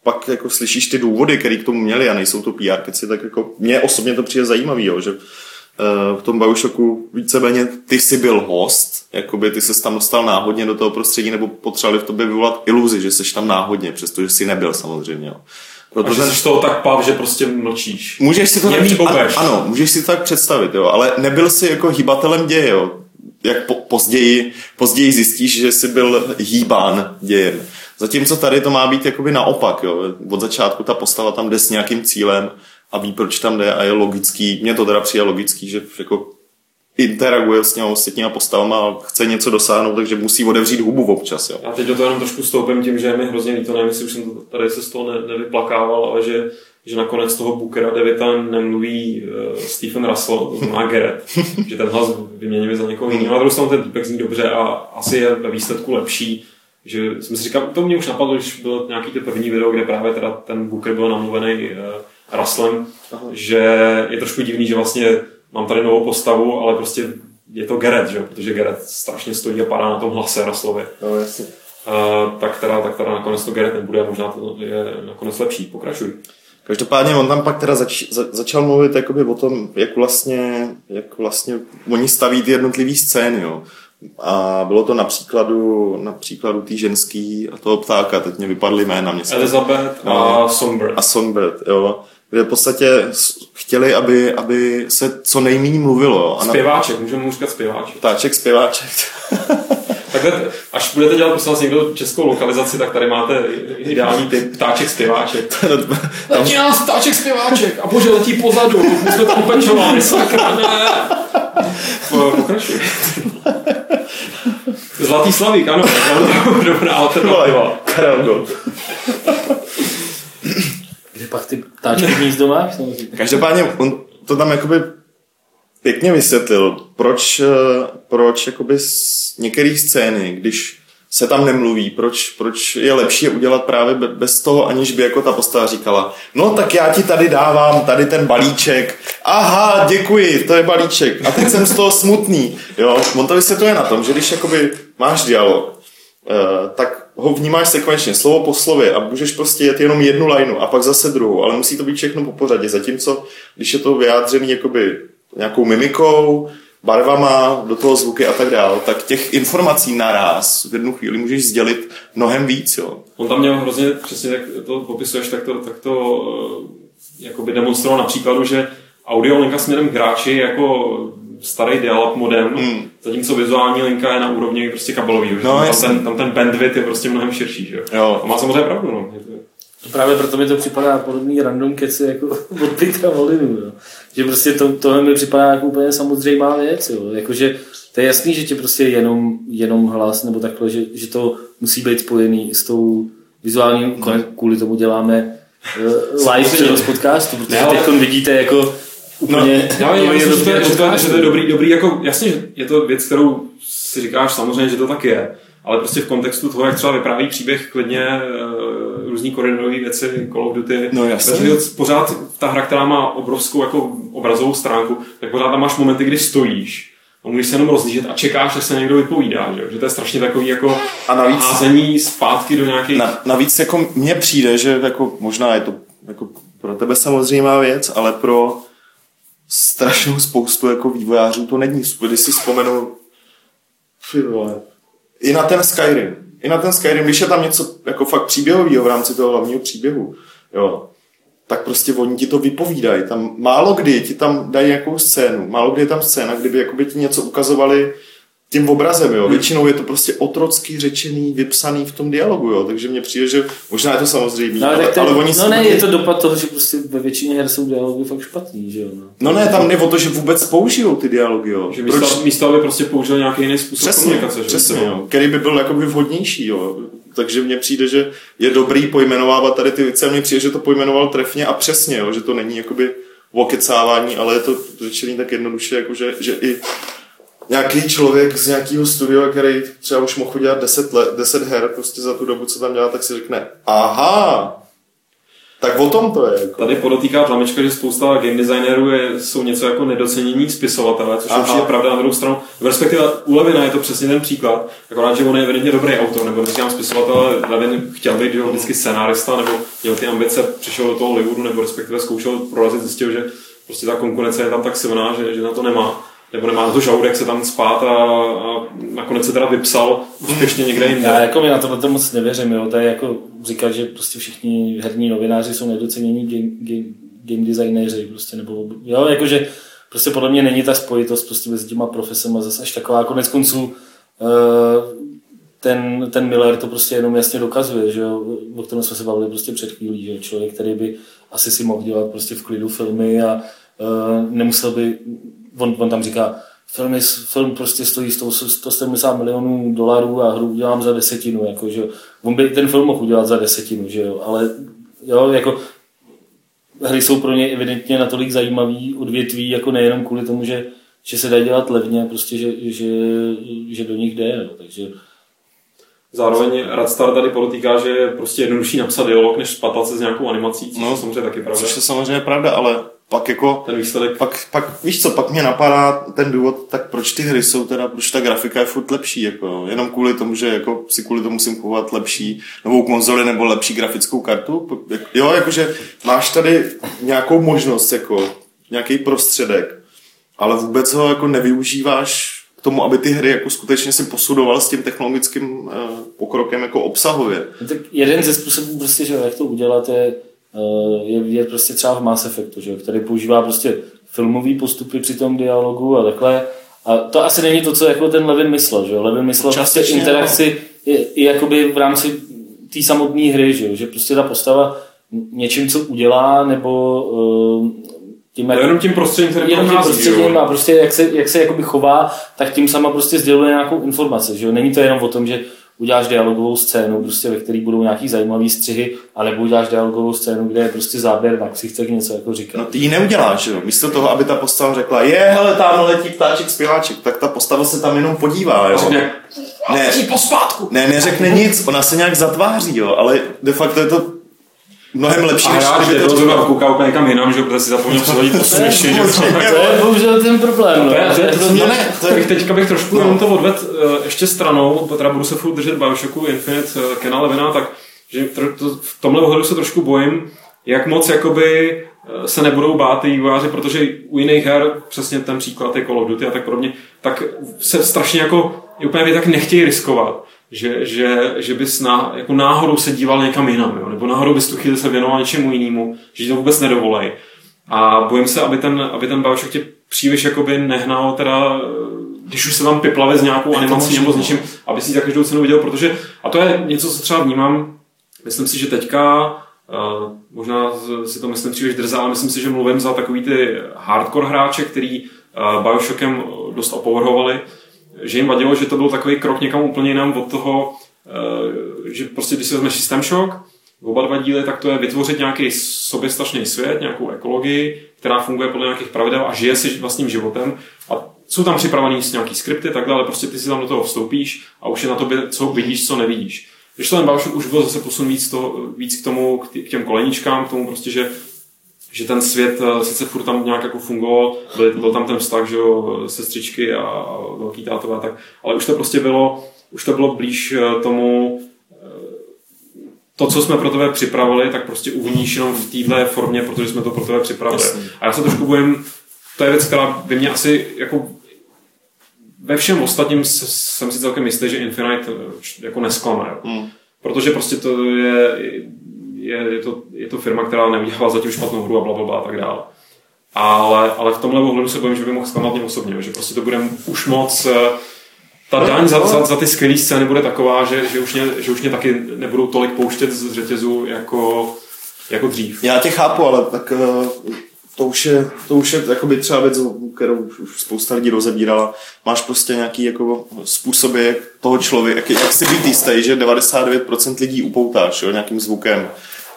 pak jako slyšíš ty důvody, které k tomu měli a nejsou to PR keci, tak jako mně osobně to přijde zajímavý, jo, že uh, v tom Bioshocku víceméně ty jsi byl host, jakoby ty se tam dostal náhodně do toho prostředí nebo potřebovali v tobě vyvolat iluzi, že jsi tam náhodně, přestože jsi nebyl samozřejmě. Jo. Protože jsi toho tak pav, že prostě mlčíš. Můžeš si to tak, ano, ano, můžeš si to tak představit, jo, ale nebyl jsi jako hýbatelem děje, jo jak po, později, později zjistíš, že jsi byl hýbán dějem. Zatímco tady to má být jakoby naopak. Jo. Od začátku ta postava tam jde s nějakým cílem a ví, proč tam jde a je logický. Mně to teda přijde logický, že jako interaguje s těmi ostatníma postavama a chce něco dosáhnout, takže musí otevřít hubu občas. Jo. Já teď do toho jenom trošku stoupím tím, že mi hrozně líto, nevím, jestli už jsem tady se z toho ne, nevyplakával, ale že že nakonec toho Bookera Devita nemluví uh, Stephen Russell, to znamená Garrett, *laughs* že ten hlas vyměníme za někoho jiného. Na druhou stranu ten týpek zní dobře a asi je ve výsledku lepší. Že jsem si říkal, to mě už napadlo, když byl nějaký ty první video, kde právě teda ten Booker byl namluvený uh, Russellem, Aha. že je trošku divný, že vlastně mám tady novou postavu, ale prostě je to Garrett, že? protože Garrett strašně stojí a padá na tom hlase Russellovi. No, jasně. Uh, tak teda, tak teda nakonec to Garrett nebude, možná to je nakonec lepší. Pokračuj. Každopádně on tam pak teda zač, za, začal mluvit jakoby o tom, jak vlastně, jak vlastně oni staví ty jednotlivé scény, jo. A bylo to na příkladu, na příkladu té ženský a toho ptáka, teď mě vypadly jména. Mě Elizabeth no, a Songbird. A Songbird, jo. Kde v podstatě chtěli, aby, aby se co nejméně mluvilo. A zpěváček, můžeme mu říkat zpěváček. Ptáček, zpěváček. *laughs* Takhle, až budete dělat prosím vás někdo českou lokalizaci, tak tady máte ideální typ ptáček zpěváček. *laughs* Letí nás ptáček zpěváček a bože letí pozadu, my jsme upečovali, sakra, ne. Pokračuj. Zlatý slavík, ano, *laughs* dobrá alternativa. Karel Kde pak ty ptáčky hnízdo máš? Každopádně on to tam jakoby pěkně vysvětlil, proč, eh, proč jakoby z některých scény, když se tam nemluví, proč, proč je lepší je udělat právě bez toho, aniž by jako ta postava říkala, no tak já ti tady dávám tady ten balíček, aha, děkuji, to je balíček. A teď jsem z toho smutný, jo, on to vysvětluje na tom, že když jakoby máš dialog, eh, tak ho vnímáš sekvenčně, slovo po slově a můžeš prostě jet jenom jednu lineu a pak zase druhou, ale musí to být všechno po pořadě, zatímco když je to vyjádřený jakoby nějakou mimikou, barvama, do toho zvuky a tak dále, tak těch informací naraz v jednu chvíli můžeš sdělit mnohem víc. Jo. On tam měl hrozně, přesně jak to popisuješ, tak to, tak to eh, jakoby demonstroval na příkladu, že audio linka směrem k hráči jako starý dial modem, hmm. zatímco vizuální linka je na úrovni prostě kabelový, no, tam, ten, tam ten bandwidth je prostě mnohem širší. Že? Jo. A má samozřejmě pravdu. No. To právě proto mi to připadá podobný random keci jako *laughs* od Petra Molinu. Že prostě to, tohle mi připadá jako úplně samozřejmá věc. Jo. Jakože to je jasný, že ti prostě jenom, jenom hlas nebo takhle, že, že to musí být spojený s tou vizuální, hmm. kvůli tomu děláme uh, live přenos podcastu, protože teď vidíte jako úplně... No, já, já myslím, že, to je, že, to je, že to je dobrý, dobrý, jako jasně, že je to věc, kterou si říkáš samozřejmě, že to tak je, ale prostě v kontextu toho, jak třeba vypráví příběh klidně uh, různý koridorové věci, Call of Duty, no, jasně. pořád ta hra, která má obrovskou jako obrazovou stránku, tak pořád tam máš momenty, kdy stojíš a můžeš se jenom rozlížet a čekáš, až se někdo vypovídá, že, že to je strašně takový jako a navíc, házení zpátky do nějakých... Na, navíc jako mně přijde, že jako možná je to jako pro tebe samozřejmá věc, ale pro strašnou spoustu jako vývojářů to není. Když si vzpomenu i na ten Skyrim. I na ten Skyrim, když je tam něco jako fakt příběhového v rámci toho hlavního příběhu, jo, tak prostě oni ti to vypovídají. Tam málo kdy ti tam dají nějakou scénu, málo kdy je tam scéna, kdyby jakoby ti něco ukazovali tím obrazem, jo. Většinou je to prostě otrocky řečený, vypsaný v tom dialogu, jo. Takže mně přijde, že možná je to samozřejmě, no, ale, ten, ale oni No ne, je to dopad toho, že prostě ve většině her jsou dialogy fakt špatný, že jo. No, no ne, tam jde o to, že vůbec použijou ty dialogy, jo. Že místo, Proč? místo aby prostě použil nějaký jiný způsob přesně, komunikace, že? Přesně, jo. Který by byl jakoby vhodnější, jo. Takže mně přijde, že je dobrý pojmenovávat tady ty věci mně přijde, že to pojmenoval trefně a přesně, jo. že to není jakoby okecávání, ale je to řečený tak jednoduše, jako že, že i nějaký člověk z nějakého studia, který třeba už mohl udělat 10, let, 10 her prostě za tu dobu, co tam dělá, tak si řekne, aha, tak o tom to je. Jako. Tady podotýká Plamečka, že spousta game designerů je, jsou něco jako nedocenění spisovatele, což Aha. je pravda na druhou stranu. V respektive u Levina je to přesně ten příklad. Akorát, že on je evidentně dobrý autor, nebo říkám spisovatel, Levin chtěl být že vždycky scenárista, nebo měl ty ambice, přišel do toho Hollywoodu, nebo respektive zkoušel prorazit, zjistil, že prostě ta konkurence je tam tak silná, že, že na to nemá nebo nemá to žaludek se tam spát a, a nakonec se teda vypsal úspěšně někde jinde. Já jako mi na to, to moc nevěřím, jo. to je jako říkat, že prostě všichni herní novináři jsou nedocenění game, game, game designéři, prostě, nebo jo, jakože prostě podle mě není ta spojitost prostě mezi těma profesema zase až taková, konec konců uh, ten, ten Miller to prostě jenom jasně dokazuje, že jo, o kterém jsme se bavili prostě před chvílí, že člověk, který by asi si mohl dělat prostě v klidu filmy a uh, nemusel by on, on tam říká, film, je, film prostě stojí 100, 170 milionů dolarů a hru udělám za desetinu, jako, že on by ten film mohl udělat za desetinu, že jo, ale jo, jako hry jsou pro ně evidentně natolik zajímavý odvětví, jako nejenom kvůli tomu, že, že se dá dělat levně, prostě, že, že, že do nich jde, no, takže Zároveň Radstar tady podotýká, že je prostě jednodušší napsat dialog, než spatat se s nějakou animací, což no, je samozřejmě taky pravda. Což je samozřejmě pravda, ale pak jako... Ten výsledek. Pak, pak, víš co, pak mě napadá ten důvod, tak proč ty hry jsou teda, proč ta grafika je furt lepší, jako, jenom kvůli tomu, že jako si kvůli tomu musím kupovat lepší novou konzoli nebo lepší grafickou kartu. Jo, jakože máš tady nějakou možnost, jako nějaký prostředek, ale vůbec ho jako nevyužíváš k tomu, aby ty hry jako skutečně si posudoval s tím technologickým uh, pokrokem jako obsahově. No tak jeden ze způsobů prostě, že jak to udělat je Eh, je vidět prostě třeba v Mass Effectu, že, který používá prostě filmový postupy při tom dialogu a takhle. A to asi není to, co jako ten Levin myslel, že Levin myslel prostě interakci i, i jakoby v rámci té samotné hry, že, že prostě ta postava něčím, co udělá, nebo uh, tím, jak, jenom tím prostředím, který jenom tím prostředím a prostě jak se, jak se jakoby chová, tak tím sama prostě sděluje nějakou informaci. Že? Není to jenom o tom, že uděláš dialogovou scénu, prostě, ve které budou nějaký zajímavý střihy, ale uděláš dialogovou scénu, kde je prostě záběr na ksichtech něco jako říká. No ty ji neuděláš, jo. Místo toho, aby ta postava řekla, je, hele, tam letí ptáček, zpěváček, tak ta postava se tam jenom podívá, jo. Ne, ne, ne, neřekne nic, ona se nějak zatváří, jo, ale de facto je to mnohem lepší, než já, kdyby to třeba kouká úplně někam jinam, že protože si zapomněl přihodit posměši. To *laughs* je bohužel ten problém. No. To je, to, no ne, to bych teďka bych trošku jenom to odved eh, ještě stranou, teda budu se furt držet Bioshocku Infinite eh, Kena Levina, tak že to, v tomhle ohledu se trošku bojím, jak moc jakoby eh, se nebudou bát ty vývojáři, protože u jiných her, přesně ten příklad je Call of Duty a tak podobně, tak se strašně jako úplně tak nechtějí riskovat že, že, že bys ná, jako náhodou se díval někam jinam, jo? nebo náhodou bys tu chvíli se věnoval něčemu jinému, že ti to vůbec nedovolej. A bojím se, aby ten, aby ten Bioshock tě příliš jakoby nehnal teda, když už se tam piplave s nějakou animací nebo s něčím, aby si za každou cenu viděl, protože, a to je něco, co třeba vnímám, myslím si, že teďka, uh, možná si to myslím příliš drzá, ale myslím si, že mluvím za takový ty hardcore hráče, který uh, Bioshockem dost opovrhovali, že jim vadilo, že to byl takový krok někam úplně jinam od toho, eh, že prostě když si vezmeš System Shock, oba dva díly, tak to je vytvořit nějaký soběstačný svět, nějakou ekologii, která funguje podle nějakých pravidel a žije si vlastním životem. A jsou tam připravený nějaký skripty, takhle, ale prostě ty si tam do toho vstoupíš a už je na tobě, co vidíš, co nevidíš. Když ten Bioshock už byl zase posun víc, to, víc k tomu, k těm koleničkám, k tomu prostě, že že ten svět eh, sice furt tam nějak jako fungoval, byl, byl tam ten vztah, že jo, sestřičky a velký tátové, tak, ale už to prostě bylo, už to bylo blíž eh, tomu, eh, to, co jsme pro tebe připravili, tak prostě uvidíš jenom v této formě, protože jsme to pro tebe připravili. Jasně. A já se trošku bojím, to je věc, která by mě asi jako ve všem ostatním jsem si celkem jistý, že Infinite jako nesklame. Mm. Protože prostě to je je, je, to, je to firma, která neudělala zatím špatnou hru a bla, bla, bla a tak dále. Ale, ale v tomhle ohledu se bojím, že by mohl zklamat mě osobně, že prostě to bude už moc eh, ta daň za, za, za ty skvělé scény bude taková, že, že, už mě, že už mě taky nebudou tolik pouštět z řetězu jako, jako dřív. Já tě chápu, ale tak eh, to už je, to už je jakoby třeba věc, kterou už spousta lidí rozebírala. Máš prostě nějaký jako způsoby, toho člověka, jak, jak si být jistý, že 99% lidí upoutáš jo, nějakým zvukem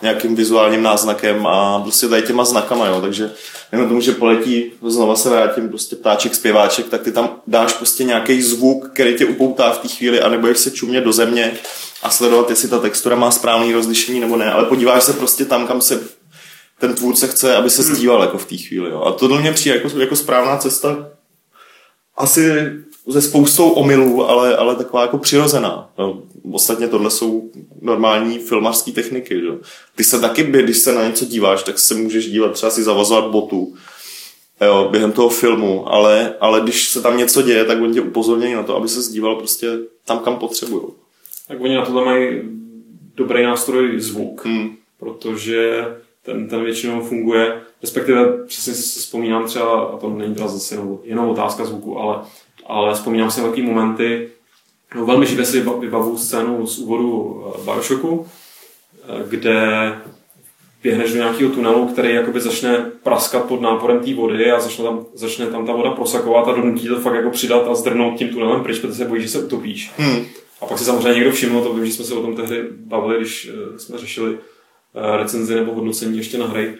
nějakým vizuálním náznakem a prostě tady těma znakama, jo. takže jenom tomu, že poletí, znova se vrátím, prostě ptáček, zpěváček, tak ty tam dáš prostě nějaký zvuk, který tě upoutá v té chvíli, anebo jak se čumě do země a sledovat, jestli ta textura má správný rozlišení nebo ne, ale podíváš se prostě tam, kam se ten tvůrce chce, aby se zdíval jako v té chvíli. Jo. A to mě přijde jako, jako správná cesta. Asi ze spoustou omylů, ale, ale taková jako přirozená. No, ostatně tohle jsou normální filmařské techniky. Že? Ty se taky, když se na něco díváš, tak se můžeš dívat, třeba si zavazovat botu jo, během toho filmu, ale, ale když se tam něco děje, tak oni tě upozornějí na to, aby se zdíval prostě tam, kam potřebují. Tak oni na to mají dobrý nástroj zvuk, hmm. protože ten, ten většinou funguje, respektive přesně si vzpomínám třeba, a to není teda zase jenom otázka zvuku, ale ale vzpomínám si velký momenty, no, velmi živě si vybavu scénu z úvodu eh, Bioshocku, eh, kde běhneš do nějakého tunelu, který jakoby začne praskat pod náporem té vody a začne tam, začne tam ta voda prosakovat a donutí to fakt jako přidat a zdrnout tím tunelem pryč, protože se bojíš, že se utopíš. Hmm. A pak si samozřejmě někdo všiml, to vím, že jsme se o tom tehdy bavili, když eh, jsme řešili recenzi nebo hodnocení ještě na hry.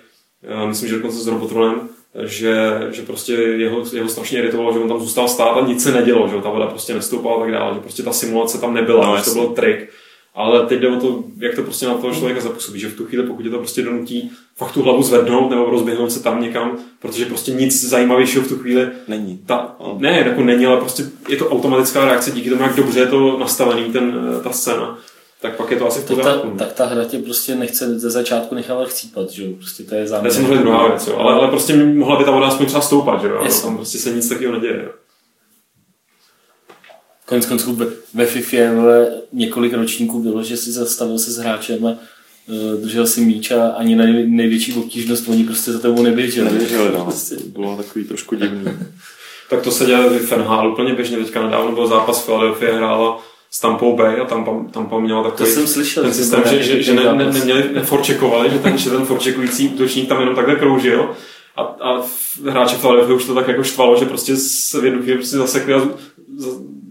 Myslím, že dokonce s Robotronem, že, že prostě jeho, jeho strašně iritovalo, že on tam zůstal stát a nic se nedělo, že ta voda prostě nestoupala a tak dále, že prostě ta simulace tam nebyla, no, že to byl trik. Ale teď jde o to, jak to prostě na toho člověka zapůsobí, že v tu chvíli, pokud je to prostě donutí fakt tu hlavu zvednout nebo rozběhnout se tam někam, protože prostě nic zajímavějšího v tu chvíli není. Ta, ne, jako není, ale prostě je to automatická reakce díky tomu, jak dobře je to nastavený, ten, ta scéna tak pak je to asi v pořádku. Tak, tak ta hra tě prostě nechce ze začátku nechávat chcípat, že jo? Prostě to je záměr. To je samozřejmě druhá věc, jo. Ale, ale prostě mohla by ta voda aspoň třeba stoupat, že jo? Yes. Tam prostě se nic takového neděje, jo. Konec konců ve, ve FIFA několik ročníků bylo, že si zastavil se s hráčem a uh, držel si míč a ani na největší obtížnost oni prostě za tebou neběželi. Neběželi, no. Prostě. Bylo takový trošku divný. tak to se dělá v FNH úplně běžně. Teďka nedávno byl zápas Philadelphia hrála s Tampou Bay a tam tam měla takový to jsem slyšel, ten systém, že, že, že ne, ne, neměli, neforčekovali, že ten, že ten forčekující útočník tam jenom takhle kroužil. A, a hráče Philadelphia už to tak jako štvalo, že prostě se v jednu chvíli prostě zasekli a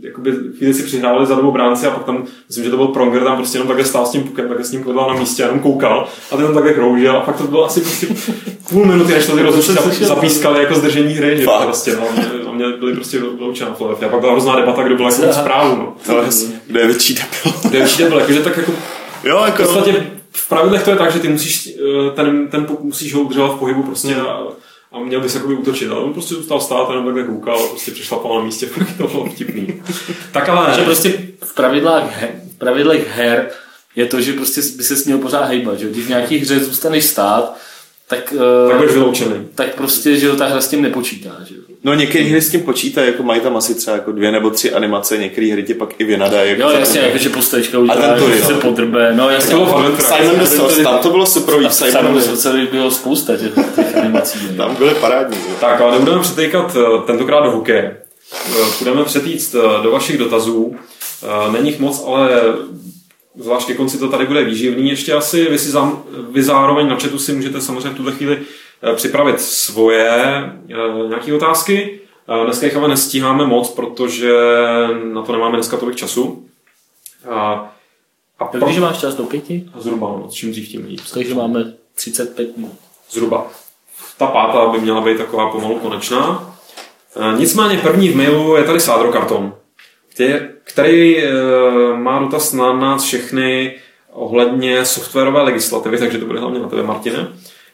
jakoby chvíli si přihrávali za dobou bránci a pak tam, myslím, že to byl Pronger, tam prostě jenom takhle stál s tím pukem, takhle s ním kodlal na místě a jenom koukal a ten tam takhle kroužil a pak to bylo asi prostě půl minuty, než to ty rozhodčí zapískali jako zdržení hry, že prostě, no, mě byli prostě vyloučena A pak byla hrozná debata, kdo byl jako zprávu, no. no kde je větší debil. Kde je větší debil, jakože tak jako Jo, jako... V podstatě v pravidlech to je tak, že ty musíš eh, ten, ten musíš ho udržovat v pohybu prostě a a měl by se jakoby útočit, ale on prostě zůstal stát a jenom takhle koukal a prostě přešlapal na místě, *laughs* fakt to bylo vtipný. tak ale... Že prostě v pravidlách, v pravidlech her je to, že prostě by se směl pořád hejbat, že když v nějaký hře zůstaneš stát, tak, tak budeš vyloučený. Tak prostě, že ta hra s tím nepočítá. Že? No některé hry s tím počítají, jako mají tam asi třeba jako dvě nebo tři animace, některé hry ti pak i vynadají. Jako jo, jasně, jako, že postavička udělá, že se podrbe. No, jasně, to bylo Simon the Sorcerer, tam to bylo super. Simon the Sorcerer bylo spousta těch animací. tam byly parádní. Tak, ale nebudeme přetýkat eh, tentokrát do hokeje. Budeme přetýct eh, do vašich dotazů. Eh, není jich moc, ale zvlášť ke konci to tady bude výživný. Ještě asi vy, si zám, vy zároveň na chatu si můžete samozřejmě v tuhle chvíli eh, připravit svoje eh, nějaké otázky. Eh, dneska jich ale nestíháme moc, protože na to nemáme dneska tolik času. A pro... Takže máš čas do pěti? A zhruba, no, čím dřív tím líp. Takže máme 35 minut. Zhruba. Ta pátá by měla být taková pomalu konečná. Nicméně první v mailu je tady Sádro karton, který, který e, má dotaz na nás všechny ohledně softwarové legislativy, takže to bude hlavně na tebe, Martine.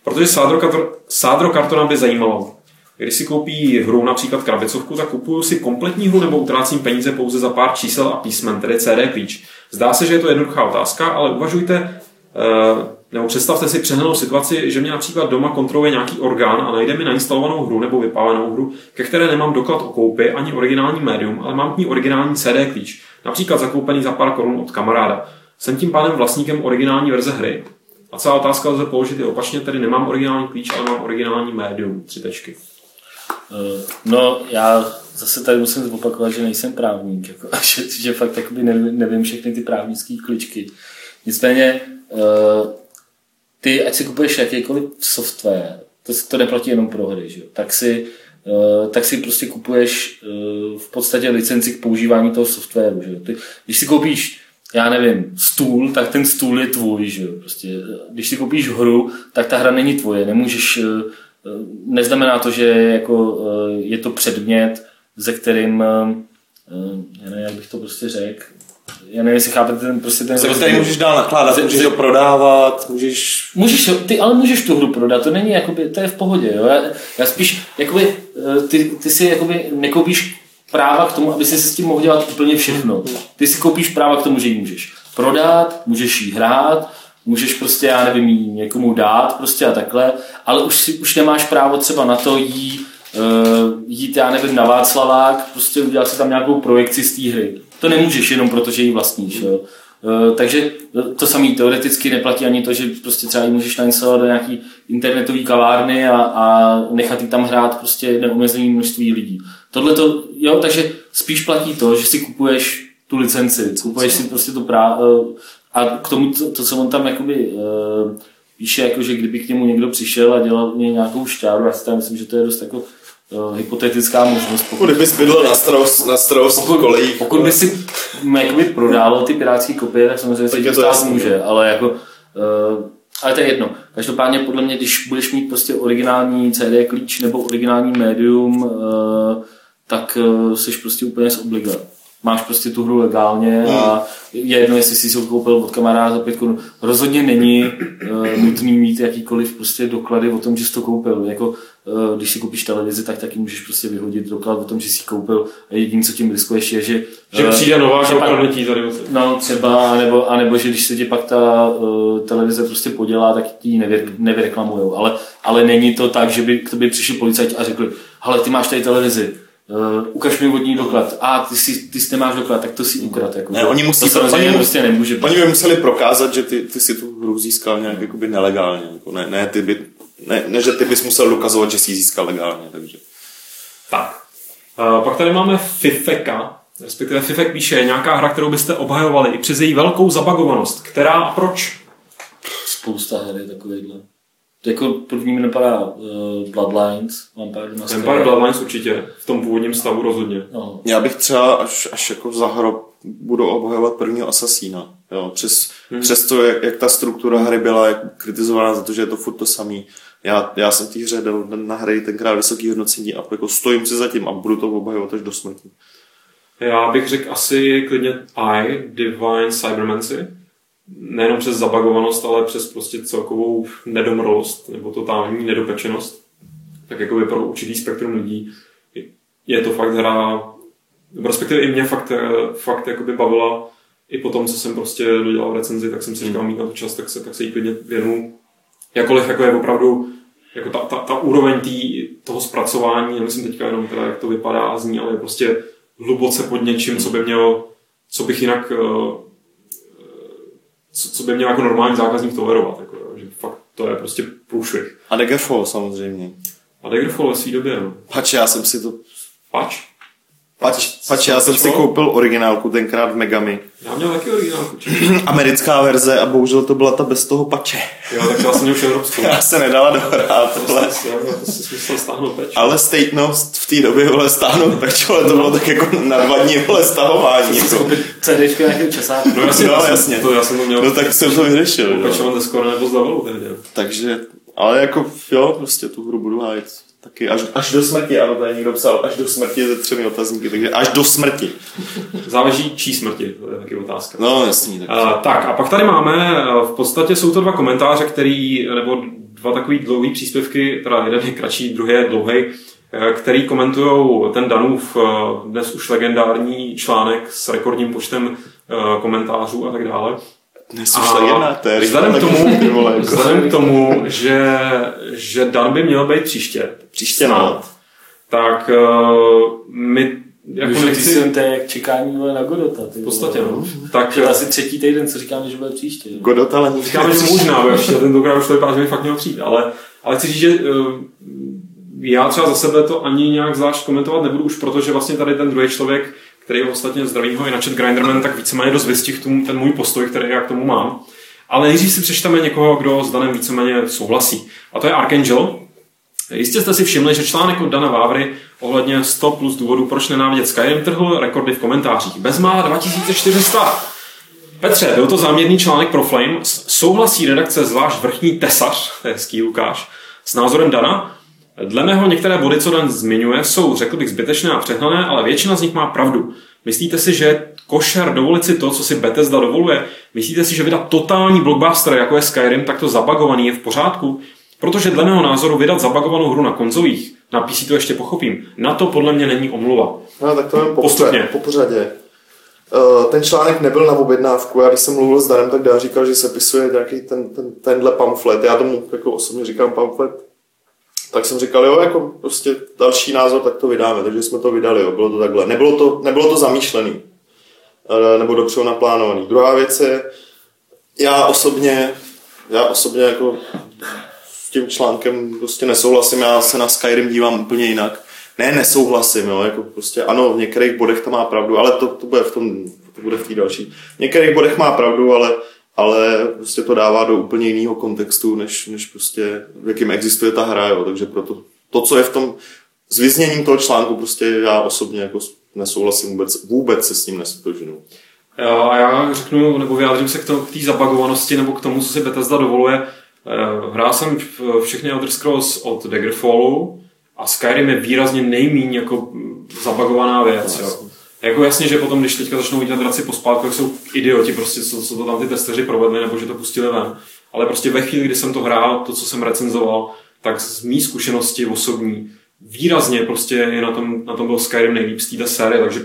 Protože Sádro, Sádro kartona by zajímalo, když si koupí hru, například krabicovku, tak kupuju si kompletní hru nebo utrácím peníze pouze za pár čísel a písmen, tedy CD klíč. Zdá se, že je to jednoduchá otázka, ale uvažujte, eh, nebo představte si přehnanou situaci, že mě například doma kontroluje nějaký orgán a najde mi nainstalovanou hru nebo vypálenou hru, ke které nemám doklad o koupi ani originální médium, ale mám k ní originální CD klíč, například zakoupený za pár korun od kamaráda. Jsem tím pádem vlastníkem originální verze hry. A celá otázka lze položit i opačně, tedy nemám originální klíč, ale mám originální médium, tři tečky. Eh, no, já zase tady musím zopakovat, že nejsem právník, jako, *laughs* že, že fakt nevím, nevím všechny ty právnické kličky. Nicméně, eh, ty, ať si kupuješ jakýkoliv software, to, to neplatí jenom pro hry, že? Tak, si, eh, tak si prostě kupuješ v podstatě licenci k používání toho softwaru. Že? Ty, když si koupíš já nevím, stůl, tak ten stůl je tvůj, že Prostě, když si koupíš hru, tak ta hra není tvoje, nemůžeš neznamená to, že jako eh, je to předmět, ze kterým, eh, já nevím, jak bych to prostě řekl, já nevím, jestli chápete ten prostě ten... Se který můžeš dál nakládat, můžeš to prodávat, můžeš... Můžeš, ty ale můžeš tu hru prodat, to není jakoby, to je v pohodě, jo. Já, já spíš, jakoby, eh, ty, ty si jakoby nekoupíš práva k tomu, aby si s tím mohl dělat úplně všechno. Ty si koupíš práva k tomu, že ji můžeš prodat, můžeš ji hrát, můžeš prostě, já nevím, jí někomu dát prostě a takhle, ale už, si, už nemáš právo třeba na to jí uh, jít, já nevím, na Václavák, prostě udělat si tam nějakou projekci z té hry. To nemůžeš jenom proto, že ji vlastníš. Jo. Uh, takže to samé teoreticky neplatí ani to, že prostě třeba ji můžeš nainstalovat do nějaký internetové kavárny a, a nechat ji tam hrát prostě neomezené množství lidí. Tohle to, jo, takže spíš platí to, že si kupuješ tu licenci, kupuješ si prostě tu prá, uh, a k tomu, to, to co on tam jakoby píše, jako, že kdyby k němu někdo přišel a dělal mě nějakou šťáru, já si tam myslím, že to je dost jako uh, hypotetická možnost. Pokud, kdyby bydl na Strauss, na Strauss pokud, kolejích. Pokud by si jakoby prodával ty pirátské kopie, tak samozřejmě se to stát může, ale jako uh, ale to je jedno. Každopádně podle mě, když budeš mít prostě originální CD klíč nebo originální médium, uh, tak uh, jsi prostě úplně z obliga máš prostě tu hru legálně a je jedno, jestli jsi si ho koupil od kamaráda za pět korun. Rozhodně není uh, nutný mít jakýkoliv prostě doklady o tom, že jsi to koupil. Jako, když si koupíš televizi, tak taky můžeš prostě vyhodit doklad o tom, že jsi ji koupil. A jediné, co tím riskuješ, je, že... Že uh, přijde nová, že pak, tady. No třeba, anebo, anebo, že když se ti pak ta uh, televize prostě podělá, tak ti ji nevy, nevyreklamujou. Ale, ale není to tak, že by k tobě přišli policajti a řekli, hele, ty máš tady televizi, Uh, ukaž mi vodní doklad. A ty si, ty si nemáš doklad, tak to si ukrad. Jako, ne, oni musí, to oni, prostě nemůže oni by museli prokázat, že ty, ty si tu hru získal nějak jakoby nelegálně. Jako ne, ne, ty by, ne, ne, že ty bys musel dokazovat, že jsi ji získal legálně. Takže. Tak. Uh, pak tady máme Fifeka, respektive Fifek píše nějaká hra, kterou byste obhajovali i přes její velkou zabagovanost. Která a proč? Spousta her je takovýhle. Jako první mi napadá uh, Bloodlines, Vampire Masquerade. Vampire Bloodlines určitě, v tom původním stavu rozhodně. No. Já bych třeba až, až jako za hrob budu obhajovat prvního Asasína. Jo, přes, hmm. přes to, jak, jak, ta struktura hry byla jak kritizovaná za to, že je to furt to samý. Já, já jsem té hře dal na hry tenkrát vysoký hodnocení a jako stojím si za tím a budu to obhajovat až do smrti. Já bych řekl asi klidně I, Divine Cybermancy nejenom přes zabagovanost, ale přes prostě celkovou nedomrlost nebo totální nedopečenost, tak jako by pro určitý spektrum lidí je to fakt hra, respektive i mě fakt, fakt jakoby bavila i po tom, co jsem prostě dodělal recenzi, tak jsem si říkal, mít na to čas, tak se, tak se jí klidně věnu. Jakoliv jako je opravdu jako ta, ta, ta úroveň tý, toho zpracování, nemyslím teďka jenom teda, jak to vypadá a zní, ale je prostě hluboce pod něčím, co by mělo, co bych jinak uh, co, co by měl jako normální zákazník tolerovat. Jako, že fakt to je prostě průšvih. A Daggerfall samozřejmě. A Daggerfall ve své době, no. Pač, já jsem si to... Pač? Pač, pač já jsem si koupil originálku tenkrát v Megami. Já měl taky originálku. *clears throat* Americká verze a bohužel to byla ta bez toho pače. Jo, tak já jsem už evropskou. *laughs* Já se nedala dohrát. tohle. To si myslel stáhnout peč. Ale statenost v té době vole stáhnout peč, ale to bylo tak jako na dva dní vole stahování. Jako. CDčko nějakého časáku. No jasně, no, jasně. To, já jsem to měl. No tak jsem to vyřešil. Pečovat skoro nebo z levelu tehdy. Takže, ale jako jo, prostě tu hru budu hájit Taky až, až do smrti, ano, tady někdo psal, až do smrti ze třemi otazníky, takže až do smrti. Záleží čí smrti, to je taky otázka. No, jasný. Tak. A, tak a pak tady máme, v podstatě jsou to dva komentáře, který, nebo dva takový dlouhý příspěvky, teda jeden je kratší, druhý je dlouhý, který komentují ten Danův dnes už legendární článek s rekordním počtem komentářů a tak dále. Dnes už jedna, to je vzhledem, k tomu, vole, vzhledem k tomu, že, že Dan by měl být příště, příště no. tak uh, my jako Už nechci... jsem to jak čekání na Godota. Ty v podstatě, no. Tak, je asi třetí týden, co říkáme, že bude příště. Jo. Godota, ale Říkáme, že možná, bo ještě tentokrát už to vypadá, že by fakt měl přijít, ale, ale chci říct, že uh, já třeba za sebe to ani nějak zvlášť komentovat nebudu, už protože vlastně tady ten druhý člověk který ostatně zdravím ho i na chat Grinderman, tak víceméně dost vystihl ten můj postoj, který já k tomu mám. Ale nejdřív si přečteme někoho, kdo s Danem víceméně souhlasí. A to je Archangel. Jistě jste si všimli, že článek od Dana Vávry ohledně 100 plus důvodů, proč nenávidět Skyrim, trhl rekordy v komentářích. Bezmála 2400. Petře, byl to záměrný článek pro Flame. Souhlasí redakce zvlášť vrchní tesař, to je Lukáš, s názorem Dana, Dle mého některé body, co Dan zmiňuje, jsou, řekl bych, zbytečné a přehnané, ale většina z nich má pravdu. Myslíte si, že košer dovolit si to, co si Bethesda dovoluje? Myslíte si, že vydat totální blockbuster, jako je Skyrim, takto zabagovaný je v pořádku? Protože dle mého názoru vydat zabagovanou hru na konzolích, na PC to ještě pochopím, na to podle mě není omluva. No tak to je po, Postupně. po pořadě. Uh, ten článek nebyl na objednávku. Já když jsem mluvil s Danem, tak dá říkal, že se pisuje nějaký ten, ten, tenhle pamflet. Já tomu jako osobně říkám pamflet tak jsem říkal, jo, jako prostě další názor, tak to vydáme, takže jsme to vydali, jo, bylo to takhle. Nebylo to, nebylo to zamýšlený, eh, nebo dopředu naplánovaný. Druhá věc je, já osobně, já osobně jako s tím článkem prostě nesouhlasím, já se na Skyrim dívám úplně jinak. Ne, nesouhlasím, jo, jako prostě ano, v některých bodech to má pravdu, ale to, to bude v tom, to bude v té další. V některých bodech má pravdu, ale ale prostě to dává do úplně jiného kontextu, než, než prostě v jakým existuje ta hra, jo. takže proto to, co je v tom s vyzněním toho článku, prostě já osobně jako nesouhlasím vůbec, vůbec se s ním nestotožnu. A já řeknu, nebo vyjádřím se k té zabagovanosti, nebo k tomu, co si Bethesda dovoluje. Eh, hrál jsem všechny Elder Scrolls od Daggerfallu a Skyrim je výrazně nejmíň jako zabagovaná věc. No, jo. Jako jasně, že potom, když teďka začnou vidět draci po spátku, tak jsou idioti, prostě, co, co to tam ty testeři provedli, nebo že to pustili ven. Ale prostě ve chvíli, kdy jsem to hrál, to, co jsem recenzoval, tak z mý zkušenosti osobní výrazně prostě je na tom, na tom byl Skyrim nejlíp z této série, takže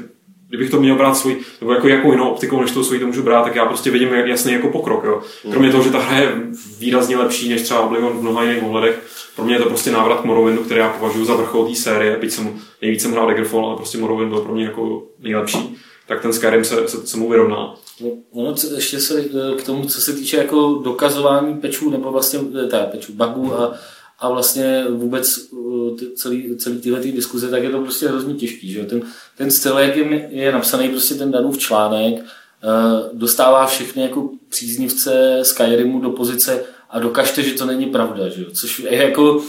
kdybych to měl brát svůj, nebo jako jakou jinou optikou, než to svůj to můžu brát, tak já prostě vidím jasný jako pokrok. Jo. Kromě toho, že ta hra je výrazně lepší než třeba Oblivion v mnoha jiných ohledech, pro mě je to prostě návrat k Morrowindu, který já považuji za vrchol té série, byť jsem nejvíc jsem hrál Daggerfall, ale prostě Morrowind byl pro mě jako nejlepší, tak ten Skyrim se, se, se mu vyrovná. No, ono ještě se eh, k tomu, co se týče jako dokazování pečů, nebo vlastně eh, té pečů, bugů a, a vlastně vůbec eh, celý, celý tyhle ty diskuze, tak je to prostě hrozně těžký. Že? Ten, ten styl, jak je, je napsaný prostě ten Danův článek, dostává všechny jako příznivce Skyrimu do pozice a dokažte, že to není pravda. Že? Což je jako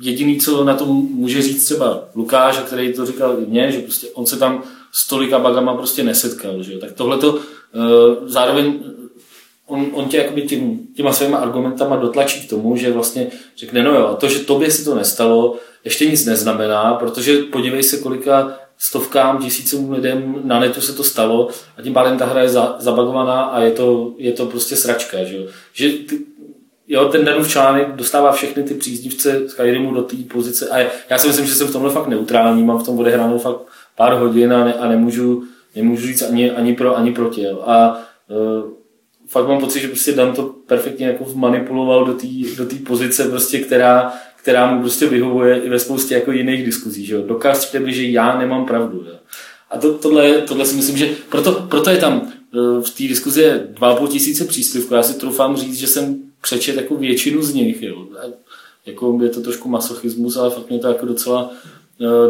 jediný, co na tom může říct třeba Lukáš, který to říkal i mně, že prostě on se tam s tolika bagama prostě nesetkal. Že? Tak tohle to zároveň on, on tě jakoby tím, těma svýma argumentama dotlačí k tomu, že vlastně řekne, no jo, to, že tobě se to nestalo, ještě nic neznamená, protože podívej se, kolika stovkám, tisícům lidem na netu se to stalo a tím pádem ta hra je za, zabagovaná a je to, je to prostě sračka. Že, že ty, jo, ten Danův článek dostává všechny ty příznivce Skyrimu do té pozice a já si myslím, že jsem v tomhle fakt neutrální, mám v tom odehráno fakt pár hodin a, ne, a nemůžu, nemůžu říct ani, ani pro, ani proti. Jo. A uh, fakt mám pocit, že prostě Dan to perfektně jako manipuloval do té do tý pozice, prostě, která, která mu prostě vyhovuje i ve spoustě jako jiných diskuzí. Že jo? Dokážte mi, že já nemám pravdu. Jo? A to, tohle, tohle si myslím, že proto, proto je tam eh, v té diskuzi je 2,5 tisíce příspěvků. Já si troufám říct, že jsem přečet jako většinu z nich. Jo. Jako je to trošku masochismus, ale fakt mě to jako docela,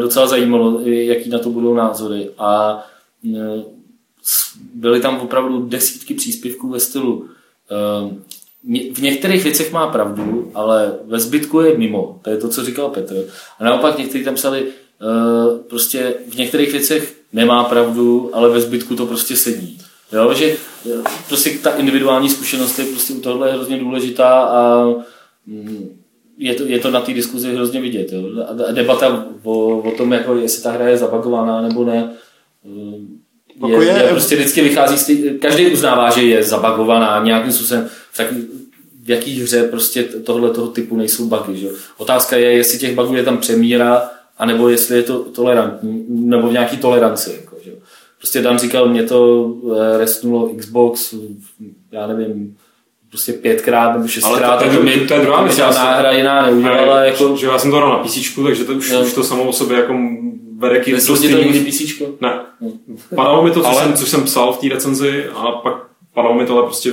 docela zajímalo, jaký na to budou názory. A byly tam opravdu desítky příspěvků ve stylu v některých věcech má pravdu, ale ve zbytku je mimo. To je to, co říkal Petr. A naopak někteří tam psali, uh, prostě v některých věcech nemá pravdu, ale ve zbytku to prostě sedí. Jo, že eh, prostě ta individuální zkušenost je prostě u tohle hrozně důležitá a mm, je to, je to na té diskuzi hrozně vidět. Jo. A debata o, o tom, jako jestli ta hra je zabagovaná nebo ne, eh, je, je, je prostě vždycky vychází z každý uznává, že je zabagovaná nějakým způsobem, tak v jaký hře prostě tohle toho typu nejsou bugy. Že? Otázka je, jestli těch bugů je tam přemíra, anebo jestli je to tolerantní, nebo v nějaký toleranci. Jako, že? Prostě Dan říkal, mě to eh, restnulo Xbox, já nevím, prostě pětkrát nebo šestkrát, ale to, mi, to je druhá věc. Žádná hra jiná neudělala. Jako... Že já jsem to hrál na PC, takže to už, no. už to samo o sobě jako vede k to někdy PC? Ne. Padalo mi to, co, ale... jsem, co jsem psal v té recenzi a pak padalo mi to ale prostě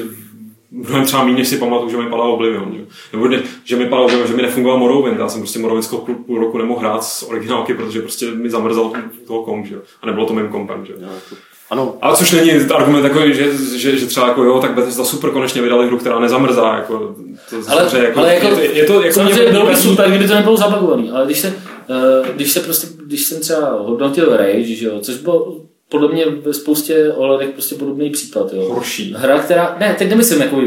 mnohem třeba méně si pamatuju, že mi padal Oblivion. Že? Nebo ne, že mi padal Oblivion, že mi nefungoval Morrowind. Já jsem prostě Morrowind půl, půl roku nemohl hrát z originálky, protože prostě mi zamrzal toho komp, že? A nebylo to mým kompem, že? Ano. Ale což není argument takový, že, že, že třeba jako jo, tak Bethesda super konečně vydali hru, která nezamrzá. Jako, to ale, jako, ale jako, je, je to jako samozřejmě bylo by super, kdyby to nebylo zabagovaný, ale když se, uh, když se prostě, když jsem třeba hodnotil Rage, že jo, což bylo podle mě ve spoustě ohledech prostě podobný případ. Jo. Horší. Hra, která, ne, teď nemyslím jako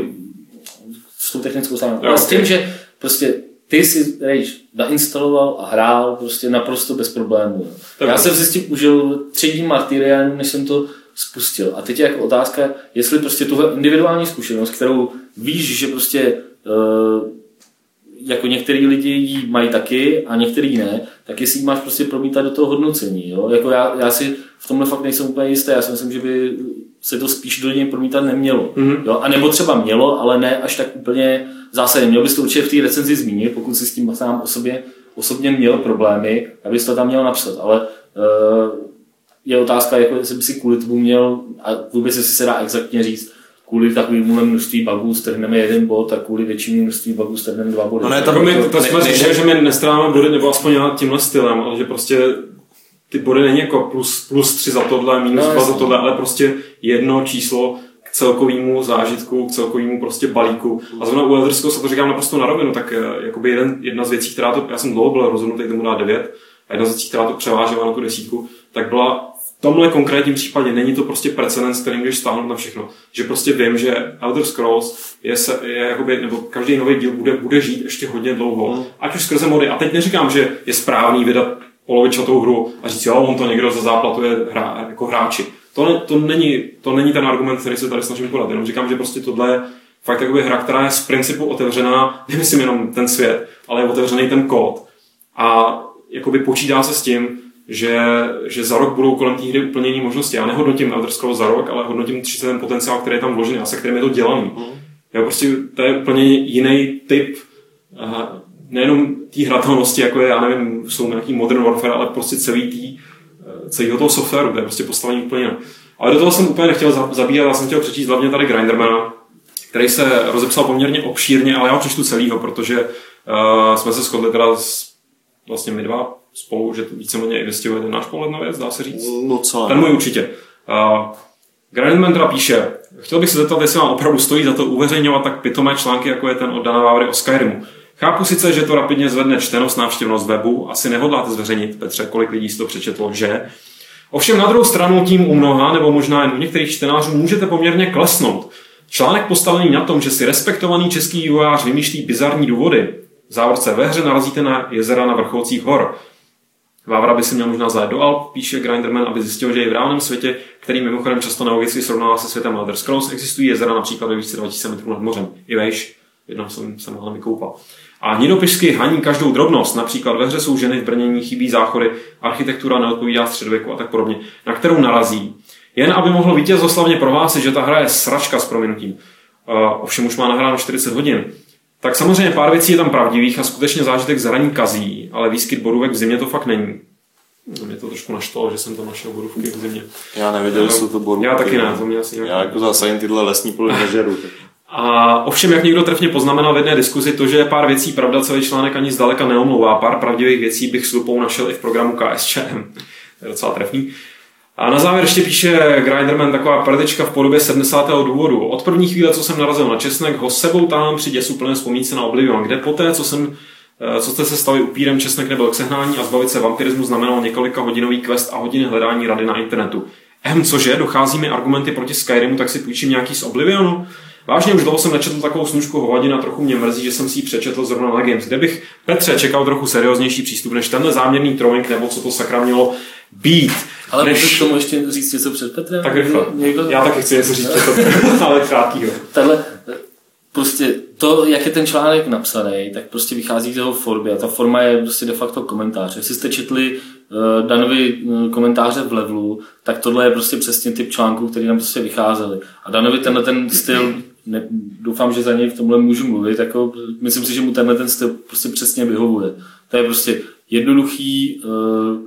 s tou technickou stránkou, ale s tím, že prostě ty si Rage nainstaloval a hrál prostě naprosto bez problémů. Jo. Já jsem si s tím užil tři dní martyriánu, než jsem to spustil. A teď je jako otázka, jestli prostě tuhle individuální zkušenost, kterou víš, že prostě uh, jako některý lidi ji mají taky a některý ne, tak jestli ji máš prostě promítat do toho hodnocení. Jo? Jako já, já si v tomhle fakt nejsem úplně jistý. Já si myslím, že by se to spíš do něj promítat nemělo. Mm-hmm. Jo? A nebo třeba mělo, ale ne až tak úplně zásadně. Měl bys to určitě v té recenzi zmínit, pokud si s tím sám o sobě osobně měl problémy, abys to tam měl napsat. Ale uh, je otázka, jako jestli by si kvůli tomu měl, a vůbec jestli se dá exaktně říct, kvůli takovému množství bugů strhneme jeden bod a kvůli většímu množství bugů strhneme dva body. No ne, tak my, to, to jsme říkali, že my nestráváme body, nebo aspoň tímhle stylem, ale že prostě ty body není jako plus, plus tři za tohle, minus no, dva za tohle, ale prostě jedno číslo k celkovému zážitku, k celkovému prostě balíku. A zrovna u Elderského se to říkám naprosto na rovinu, tak eh, jakoby jeden, jedna z věcí, která to, já jsem dlouho byl rozhodnutý tomu dát 9, a jedna z věcí, která to převážela na tu desítku, tak byla v tomhle konkrétním případě není to prostě precedens, který můžeš stáhnout na všechno. Že prostě vím, že Elder Scrolls je, se, je jakoby, nebo každý nový díl bude, bude žít ještě hodně dlouho. Mm. Ať už skrze mody. A teď neříkám, že je správný vydat polovičatou hru a říct, jo, on to někdo za záplatu je hra, jako hráči. To, ne, to, není, to není ten argument, který se tady snažím podat. Jenom říkám, že prostě tohle je fakt jakoby hra, která je z principu otevřená, nemyslím jenom ten svět, ale je otevřený ten kód. A jakoby počítá se s tím, že, že za rok budou kolem té hry úplně jiné možnosti. Já nehodnotím Elder Scrolls za rok, ale hodnotím tři ten potenciál, který je tam vložený a se kterým je to dělaný. Mm. Já prostě, to je úplně jiný typ nejenom té hratelnosti, jako je, já nevím, jsou nějaký Modern Warfare, ale prostě celý tý, uh, celého toho softwaru, to je prostě postavení úplně jinak. Ale do toho jsem úplně nechtěl zabíhat, já jsem chtěl přečíst hlavně tady Grindermana, který se rozepsal poměrně obšírně, ale já ho přečtu celýho, protože uh, jsme se shodli teda s, vlastně my dva spolu, že to víceméně i vystihuje ten náš pohled na věc, dá se říct? No co? Ten můj určitě. Uh, Grandman teda píše, chtěl bych se zeptat, jestli vám opravdu stojí za to uveřejňovat tak pitomé články, jako je ten od Dana Vávry o Skyrimu. Chápu sice, že to rapidně zvedne čtenost návštěvnost webu, asi nehodláte zveřejnit, Petře, kolik lidí si to přečetlo, že? Ovšem na druhou stranu tím u mnoha, nebo možná jen u některých čtenářů, můžete poměrně klesnout. Článek postavený na tom, že si respektovaný český vývojář vymýšlí bizarní důvody, v závorce ve hře narazíte na jezera na vrcholcích hor. Vávra by si měl možná zajet do Alp, píše Grinderman, aby zjistil, že i v reálném světě, který mimochodem často nelogicky srovnává se světem Elder Scrolls, existují jezera například ve výšce 2000 metrů nad mořem. I vejš, jednou jsem se mohl vykoupal. A nidopišsky haní každou drobnost, například ve hře jsou ženy v brnění, chybí záchody, architektura neodpovídá středověku a tak podobně, na kterou narazí. Jen aby mohl vítězoslavně prohlásit, že ta hra je sračka s prominutím. Uh, ovšem už má nahráno 40 hodin. Tak samozřejmě pár věcí je tam pravdivých a skutečně zážitek zraní kazí, ale výskyt borůvek v zimě to fakt není. No, mě to trošku naštvalo, že jsem tam našel borůvky v zimě. Já nevěděl, že jsou to borůvky. Já taky ne, to mě asi Já jako zásadně tyhle lesní pole nežeru. A ovšem, jak někdo trefně poznamenal v jedné diskuzi, to, že je pár věcí pravda, celý článek ani zdaleka neomlouvá. Pár pravdivých věcí bych s lupou našel i v programu KSČM. To je docela trefný. A na závěr ještě píše Grinderman taková prdečka v podobě 70. důvodu. Od první chvíle, co jsem narazil na česnek, ho sebou tam při děsu plné vzpomínce na Oblivion, kde poté, co jsem eh, co jste se stali upírem, česnek nebyl k sehnání a zbavit se vampirismu znamenalo několika hodinový quest a hodiny hledání rady na internetu. Ehm, cože, dochází mi argumenty proti Skyrimu, tak si půjčím nějaký z Oblivionu? Vážně už dlouho jsem nečetl takovou snužku hovadin a trochu mě mrzí, že jsem si ji přečetl zrovna na Games, kde bych Petře čekal trochu serióznější přístup než tenhle záměrný trolling nebo co to sakra mělo být. Ale než... můžeš k tomu ještě říct něco před Petrem? Tak rychle. Někdo... Já taky chci něco říct před *laughs* ale krátkýho. Tahle, prostě to, jak je ten článek napsaný, tak prostě vychází z jeho formy a ta forma je prostě de facto komentář. Jestli jste četli uh, Danovi uh, komentáře v levelu, tak tohle je prostě přesně typ článků, který nám prostě vycházely. A Danovi tenhle ten styl ne, doufám, že za něj v tomhle můžu mluvit, jako, myslím si, že mu tenhle ten styl prostě přesně vyhovuje. To je prostě jednoduchý, uh,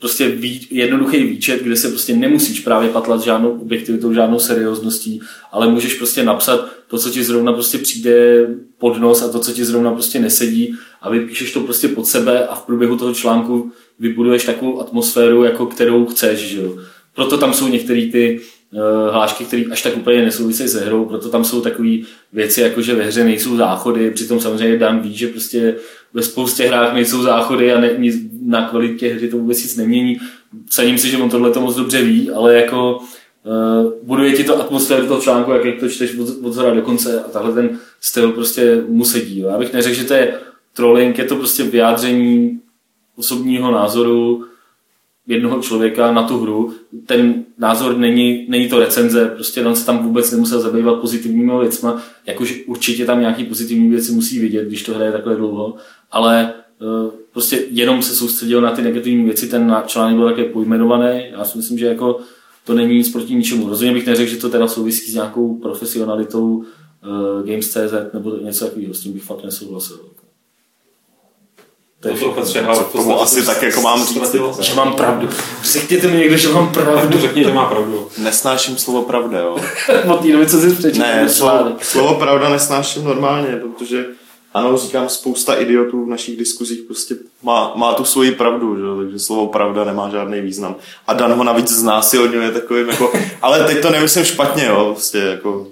prostě ví, jednoduchý výčet, kde se prostě nemusíš právě patlat žádnou objektivitou, žádnou seriózností, ale můžeš prostě napsat to, co ti zrovna prostě přijde pod nos a to, co ti zrovna prostě nesedí a vypíšeš to prostě pod sebe a v průběhu toho článku vybuduješ takovou atmosféru, jako kterou chceš, že jo. Proto tam jsou některé ty uh, hlášky, které až tak úplně nesouvisejí se hrou, proto tam jsou takové věci, jako že ve hře nejsou záchody, přitom samozřejmě Dan ví, že prostě ve spoustě hrách nejsou záchody a ne, na kvalitě hry to vůbec nic nemění. Cením si, že on tohle to moc dobře ví, ale jako uh, buduje ti to atmosféru toho článku, jak to čteš od, od zhora do konce a tahle ten styl prostě mu sedí. Já bych neřekl, že to je trolling, je to prostě vyjádření osobního názoru, jednoho člověka na tu hru. Ten názor není, není to recenze, prostě on se tam vůbec nemusel zabývat pozitivními věcmi, jakože určitě tam nějaký pozitivní věci musí vidět, když to hraje takhle dlouho, ale uh, prostě jenom se soustředil na ty negativní věci, ten článek byl také pojmenovaný, já si myslím, že jako to není nic proti ničemu. Rozhodně bych neřekl, že to teda souvisí s nějakou profesionalitou uh, Games.cz nebo něco takového, s tím bych fakt nesouhlasil. To je všechno. To tomu asi tak jako mám říct. Že mám pravdu. Řekněte mi někdo, že mám pravdu. Řekni, že má pravdu. Nesnáším slovo pravda, jo. *laughs* Od té doby, co jsi přečetl. Ne, slovo, slovo pravda nesnáším normálně, protože ano, říkám, spousta idiotů v našich diskuzích prostě má, má tu svoji pravdu, že? takže slovo pravda nemá žádný význam. A Dan ho navíc znásilňuje takovým jako, *laughs* ale teď to nemyslím špatně, jo, prostě jako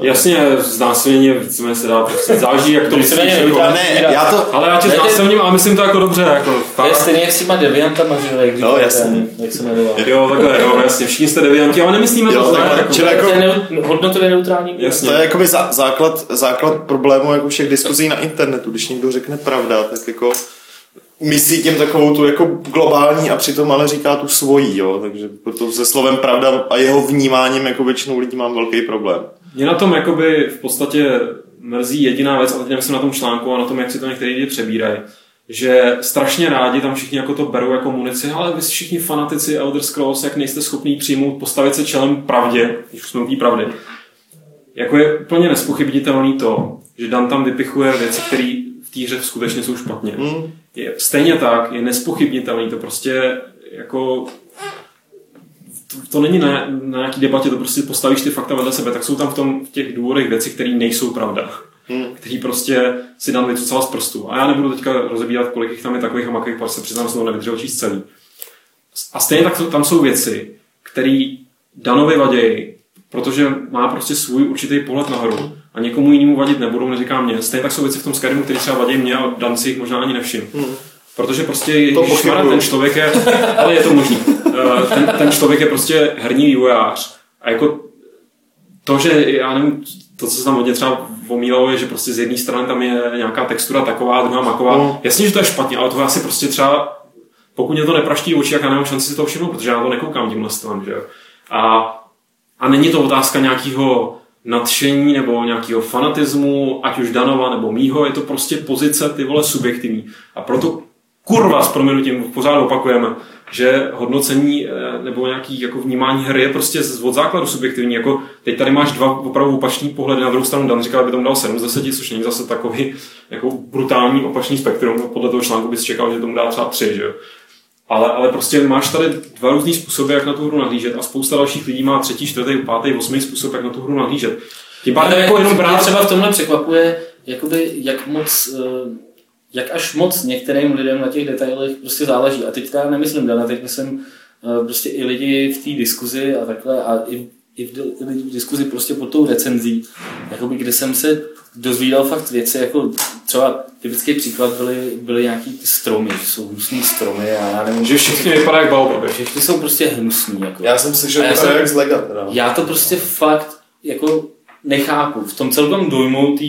Jasně, znásilnění víceméně se dá prostě záleží, jak to myslíš. Jako, ne, já to... Ale já tě znásilním a myslím to jako dobře. Jako, to je stejně jak s těma deviantama, že jak no, jasně. jak se jmenoval. Jo, takhle, jo, jasně, všichni jste devianti, ale nemyslíme jo, to tak. Jako, čili jako, hodnotově neutrální. Jasně. To je jakoby zá, základ, základ problému jako všech diskuzí na internetu. Když někdo řekne pravda, tak jako myslí tím takovou tu jako globální a přitom ale říká tu svojí, jo. Takže proto se slovem pravda a jeho vnímáním jako většinou lidí mám velký problém. Mě na tom jakoby v podstatě mrzí jediná věc, a teď nevím na tom článku a na tom, jak si to některý lidi přebírají, že strašně rádi tam všichni jako to berou jako munici, ale vy všichni fanatici Elder Scrolls, jak nejste schopní přijmout, postavit se čelem pravdě, když jsme u pravdy. Jako je úplně nespochybnitelný to, že Dan tam vypichuje věci, které v té hře skutečně jsou špatně. Mm. Je, stejně tak je nespochybnitelný to prostě jako to, to není na, na nějaký debatě, to prostě postavíš ty fakta vedle sebe, tak jsou tam v, tom, v těch důvodech věci, které nejsou pravda. Hmm. Který prostě si dám vycucala z prstu. A já nebudu teďka rozebírat, kolik jich tam je takových a makových, protože se přiznám, že nevydržel číst celý. A stejně tak tam jsou věci, které Danovi vadějí, protože má prostě svůj určitý pohled na hru a někomu jinému vadit nebudou, neříkám mě. Stejně tak jsou věci v tom Skyrimu, které třeba vadí mě a Dan si jich možná ani nevšim. Hmm. Protože prostě to šmara, ten člověk je, *laughs* ale je to možný, eh, ten, ten člověk je prostě herní vývojář. A jako to, že já nevím, to, co se tam hodně třeba omílalo, je, že prostě z jedné strany tam je nějaká textura taková, druhá maková. No. Jasně, že to je špatně, ale to asi prostě třeba, pokud mě to nepraští oči, jak já nemám šanci si to všimnout, protože já to nekoukám tímhle stylem, že A, a není to otázka nějakého nadšení nebo nějakého fanatismu, ať už Danova nebo mýho, je to prostě pozice ty vole subjektivní. A proto kurva s proměnutím pořád opakujeme, že hodnocení eh, nebo nějaký jako vnímání hry je prostě od základu subjektivní. Jako teď tady máš dva opravdu opačný pohledy, na druhou stranu Dan říkal, aby tomu dal 7 z 10, což není zase takový jako brutální opačný spektrum. Podle toho článku bys čekal, že tomu dá třeba 3, že jo. Ale, ale prostě máš tady dva různý způsoby, jak na tu hru nahlížet a spousta dalších lidí má třetí, čtvrtý, pátý, osmý způsob, jak na tu hru nahlížet. Tím pádem jako jenom brát... třeba v tomhle překvapuje, jakoby, jak moc, eh, jak až moc některým lidem na těch detailech prostě záleží. A teď já nemyslím Dana, teď myslím eh, prostě i lidi v té diskuzi a takhle a i, i v, v diskuzi prostě pod tou recenzí, jakoby, kde jsem se dozvídal fakt věci, jako třeba typický příklad byly, byly nějaký ty stromy, že jsou hnusný stromy a já nevím. Že všichni vypadá jak baobaby. Všichni jsou prostě hnusný. Jako. Já jsem si že jak z Lega. Teda. Já to prostě fakt jako nechápu. V tom celkovém dojmu té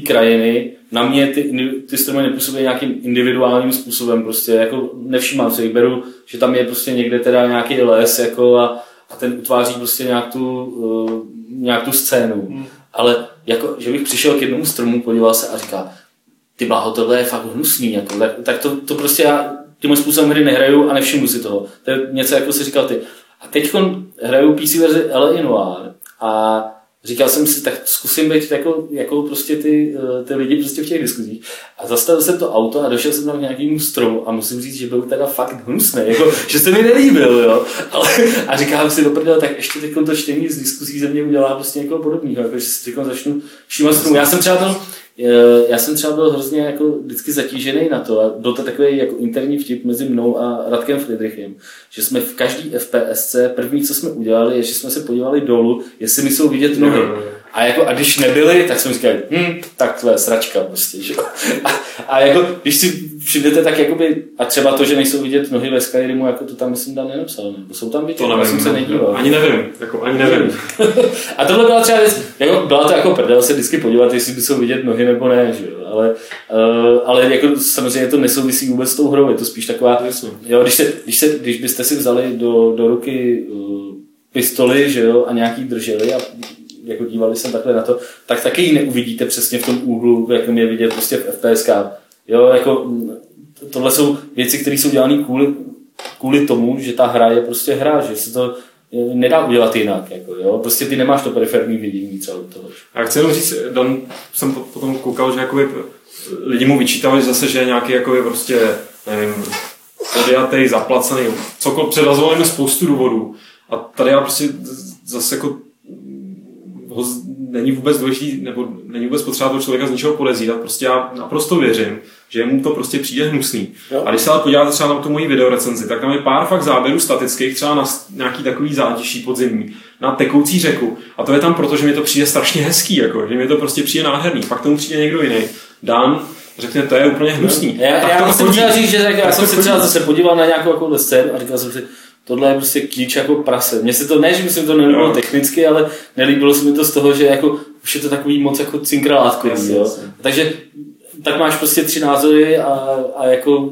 krajiny na mě ty, ty stromy nepůsobí nějakým individuálním způsobem. Prostě jako nevšímám si, beru, že tam je prostě někde teda nějaký les jako a, a ten utváří prostě nějak tu, uh, nějak tu scénu. Hmm. Ale jako, že bych přišel k jednomu stromu, podíval se a říkal, ty bláho, tohle je fakt hnusný, jako, tak, tak to, to, prostě já tím způsobem hry nehraju a nevšimnu si toho. To je něco, jako si říkal ty. A teď hraju PC verzi L.A. Noir a říkal jsem si, tak zkusím být jako, jako prostě ty, eh, ty lidi prostě v těch diskuzích. A zastavil jsem to auto a došel jsem tam k nějakému stromu a musím říct, že byl teda fakt hnusný, jako, že se mi nelíbil, jo. Ale, a říkám si do tak ještě teď to čtení z diskuzí ze mě udělá prostě někoho podobného, jako, že si teď začnu všímat stromu. Já jsem třeba eh, já jsem třeba byl hrozně jako vždycky zatížený na to a byl to takový jako interní vtip mezi mnou a Radkem Friedrichem, že jsme v každý FPSC první, co jsme udělali, je, že jsme se podívali dolů, jestli mi jsou vidět nohy. A, jako, a když nebyli, tak jsme říkali, hm, tak to je sračka prostě, že? A, a jako, když si všimnete, tak jakoby, a třeba to, že nejsou vidět nohy ve Skyrimu, jako to tam myslím Dan nenapsal, nebo jsou tam vidět, to nevím, jsem se nedíval. Ani nevím, jako, ani nevím. *laughs* a tohle byla třeba věc, jako, byla to jako prdel se vždycky podívat, jestli by jsou vidět nohy nebo ne, že jo? Ale, uh, ale jako samozřejmě to nesouvisí vůbec s tou hrou, je to spíš taková, Jasně. jo, když, se, když, se, když byste si vzali do, do ruky uh, pistoli, že jo, a nějaký drželi a jako dívali jsem takhle na to, tak taky ji neuvidíte přesně v tom úhlu, v jakém je vidět prostě v FPSK. Jo, jako mm, tohle jsou věci, které jsou dělané kvůli, kvůli tomu, že ta hra je prostě hra, že se to nedá udělat jinak. Jako, jo? Prostě ty nemáš to periferní vidění od toho. Já chci jenom říct, Dan, jsem potom koukal, že jakoby, lidi mu vyčítali zase, že je nějaký jakoby, prostě, nevím, odjatý, zaplacený, cokoliv, předazoval spoustu důvodů. A tady já prostě zase jako ho není vůbec důležitý, nebo není vůbec potřeba toho člověka z ničeho podezírat. Prostě já naprosto věřím, že mu to prostě přijde hnusný. Jo. A když se ale podíváte třeba na tu moji videorecenzi, tak tam je pár fakt záběrů statických, třeba na nějaký takový zátiší podzimní, na tekoucí řeku. A to je tam proto, že mi to přijde strašně hezký, jako, že mi to prostě přijde nádherný. Pak tomu přijde někdo jiný. Dan řekne, to je úplně hnusný. Já, já, já jsem třeba říct, že tak, já jsem se třeba zase podíval na nějakou jako scénu a říkal jsem si, tohle je prostě klíč jako prase. Mně se to, ne, že mi se to nelíbilo no. technicky, ale nelíbilo se mi to z toho, že jako, už je to takový moc jako. Yes. Takže tak máš prostě tři názory a, a jako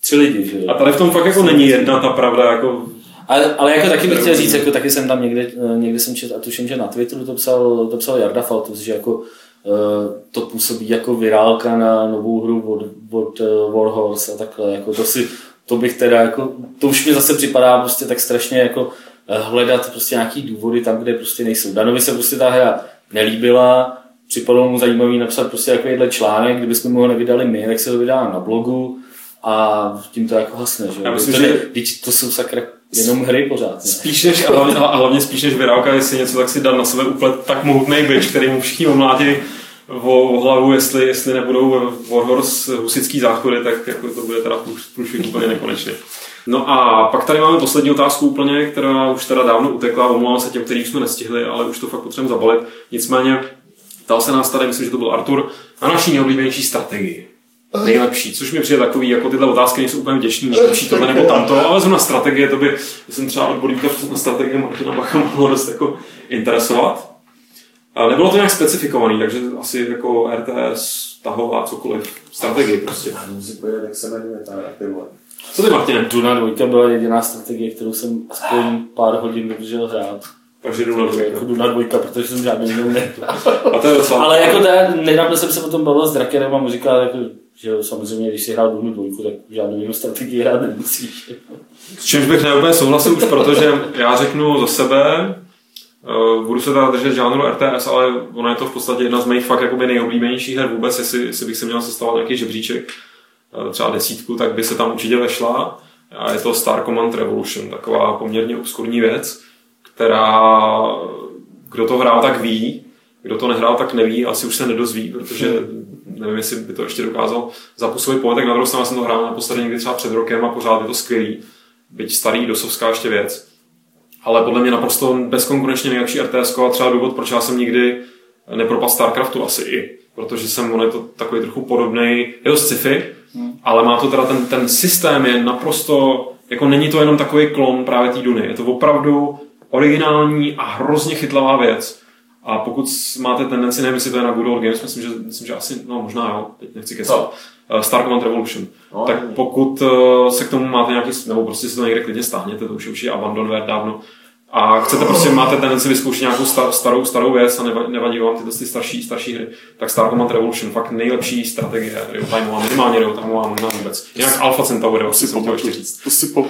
tři lidi, že A tady v tom fakt jako není jedna ta pravda, jako ale, ale jako taky bych chtěl říct, jako taky jsem tam někde, někde jsem četl a tuším, že na Twitteru to psal, to psal Jarda Faltus, že jako uh, to působí jako virálka na novou hru od, od uh, Warhorse a takhle, jako to si to bych teda jako, to už mi zase připadá prostě tak strašně jako eh, hledat prostě nějaký důvody tam, kde prostě nejsou. Danovi se prostě ta hra nelíbila, připadalo mu zajímavý napsat prostě takovýhle článek, kdybychom mu ho nevydali my, tak se ho vydá na blogu a tím to jako hasne, že? Já myslím, to, že... To jsou sakra jenom hry pořád. Ne? Spíš než, a hlavně, a hlavně spíš než vyrávka, jestli něco, tak si dal na sebe úplně tak mohutný byč, který mu všichni omlátí o, o hlavu, jestli, jestli nebudou Warhorse husický záchody, tak jako to bude teda průšvih úplně nekonečně. No a pak tady máme poslední otázku úplně, která už teda dávno utekla, omlouvám se těm, kterým jsme nestihli, ale už to fakt potřebujeme zabalit. Nicméně, ptal se nás tady, myslím, že to byl Artur, na naší nejoblíbenější strategii. Nejlepší, což mi přijde takový, jako tyhle otázky nejsou úplně vděčný, nejlepší tohle nebo tamto, ale zrovna strategie, to by, jsem třeba odborníka na strategie Martina Bacha mohlo dost jako interesovat. A nebylo to nějak specifikovaný, takže asi jako RTS, tahová, cokoliv, strategie prostě. Já musím pojít, jak se jmenuje ta vole. Co ty, Martine? Duna 2 byla jediná strategie, kterou jsem aspoň pár hodin vydržel hrát. Takže Duna 2. Jako Duna 2, protože jsem žádný jinou A to je docela... Ale jako ta, nedávno jsem se potom bavil s Drakenem a mu říkal, jako, že samozřejmě, když si hrál Dunu 2, tak žádnou jinou strategii hrát nemusíš. S čímž bych neúplně souhlasil už, protože já řeknu za sebe, Uh, budu se teda držet žánru RTS, ale ona je to v podstatě jedna z mých fakt jakoby nejoblíbenějších her vůbec, jestli, jestli bych se měl sestavovat nějaký žebříček, uh, třeba desítku, tak by se tam určitě vešla. A je to Star Command Revolution, taková poměrně obskurní věc, která, kdo to hrál, tak ví. kdo to nehrál, tak neví, asi už se nedozví, protože *laughs* nevím, jestli by to ještě dokázal zapůsobit pohled, tak na druhou stranu jsem to hrál naposledy někdy třeba před rokem a pořád je to skvělý. Byť starý, dosovská ještě věc. Ale podle mě naprosto bezkonkurenčně nejlepší RTS a třeba důvod, proč já jsem nikdy nepropadl StarCraftu asi i. Protože jsem, on je to takový trochu podobný, je to sci-fi, hmm. ale má to teda ten, ten systém je naprosto, jako není to jenom takový klon právě té Duny. Je to opravdu originální a hrozně chytlavá věc. A pokud máte tendenci, nevím, jestli to je na Good Old Games, myslím, že, myslím, že asi, no možná jo, teď nechci kecat. Uh, Star Command Revolution. No, tak pokud uh, se k tomu máte nějaký, nebo prostě si to někde klidně stáhněte, to už je určitě abandonware dávno, a chcete prostě, máte tendenci vyzkoušet nějakou star, starou, starou věc a nevadí vám tyhle ty starší, starší hry, tak Star Command Revolution, fakt nejlepší strategie real timeová, minimálně real timeová, možná vůbec. Jinak Alpha Centauri, asi jsem chtěl ještě říct. To si po,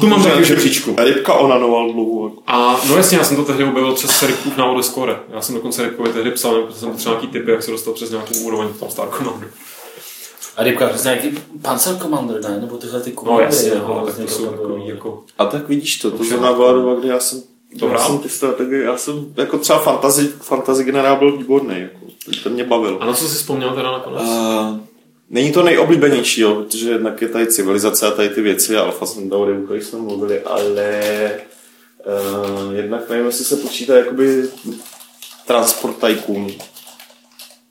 tu mám taky žebříčku. Rybka onanoval dlouho. A no jasně, já jsem to tehdy objevil přes Rybkův návod Score. Já jsem dokonce Rybkovi tehdy psal, protože jsem potřeboval nějaký typy, jak se dostal přes nějakou úroveň v tom Star Commandu. A Rybka přes nějaký Panzer Commander, ne? Nebo tyhle ty komandy. No jasně, no, tak to jsou takový jako... A tak vidíš to, to zrovna byla doba, kdy já jsem to já jsem ty strategie, já jsem jako třeba fantasy, fantasy generál byl výborný, jako, to mě bavil. A na co jsi vzpomněl teda nakonec? Uh, Není to nejoblíbenější, jo, protože jednak je tady civilizace a tady ty věci a Alpha Centauri, o kterých jsme mluvili, ale uh, jednak nevím, jestli se počítá jakoby transport tycoon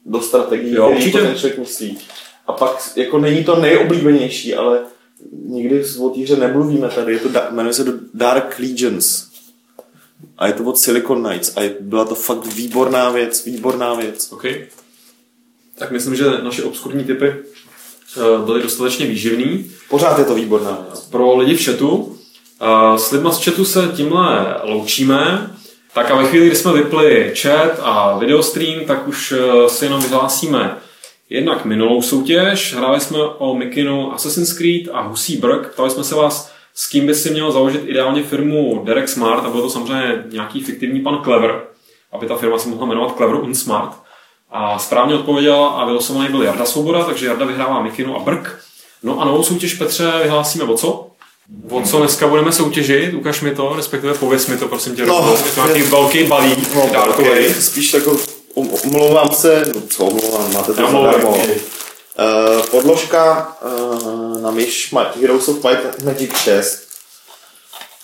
do strategií, jo, který to ten člověk myslí. A pak jako není to nejoblíbenější, ale nikdy o té hře nemluvíme tady, je to, jmenuje se Dark Legions. A je to od Silicon Knights a byla to fakt výborná věc, výborná věc. Okay tak myslím, že naše obskurní typy eh, byly dostatečně výživný. Pořád je to výborná věc. Pro lidi v chatu. Eh, s lidma z chatu se tímhle loučíme. Tak a ve chvíli, kdy jsme vypli chat a videostream, tak už eh, si jenom vyhlásíme jednak minulou soutěž. Hráli jsme o Mikinu Assassin's Creed a Husí Brk. Ptali jsme se vás, s kým by si měl založit ideálně firmu Derek Smart a byl to samozřejmě nějaký fiktivní pan Clever, aby ta firma se mohla jmenovat Clever und Smart. A správně odpověděl a vylosovaný byl Jarda Svoboda, takže Jarda vyhrává Mikinu a Brk. No a novou soutěž Petře vyhlásíme o co? O co dneska budeme soutěžit? Ukaž mi to, respektive pověs mi to, prosím tě. No, nějaký velký balík, no, dárkový. Okay. Spíš jako, omlouvám se, no co omlouvám, máte to zadarmo. Uh, podložka uh, na myš Heroes of Might Magic 6.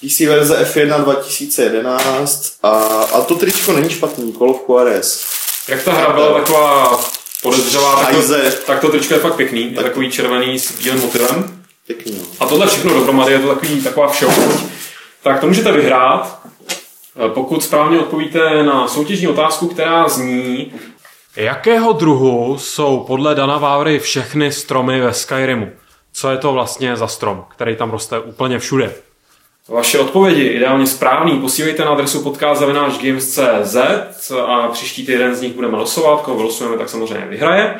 PC verze F1 2011 a, a to tričko není špatný, Call of Juarez. Jak ta hra byla taková podezřelá, tak to, tak to tričko je fakt pěkný. Je takový červený s bílým motivem. Pěkný. No. A tohle všechno dohromady je to takový, taková všeobchoď. Tak to můžete vyhrát, pokud správně odpovíte na soutěžní otázku, která zní Jakého druhu jsou podle Dana Vávry všechny stromy ve Skyrimu? Co je to vlastně za strom, který tam roste úplně všude? Vaše odpovědi, ideálně správný, posílejte na adresu podcast.games.cz a příští týden z nich budeme losovat, koho vylosujeme, tak samozřejmě vyhraje.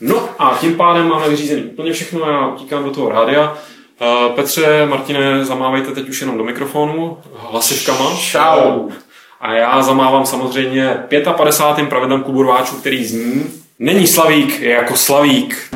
No a tím pádem máme vyřízený úplně všechno, já utíkám do toho rádia. Eh, Petře, Martine, zamávejte teď už jenom do mikrofonu hlasivkama. Čau. A já zamávám samozřejmě 55. pravidlem klubu rváčů, který zní Není Slavík, je jako Slavík.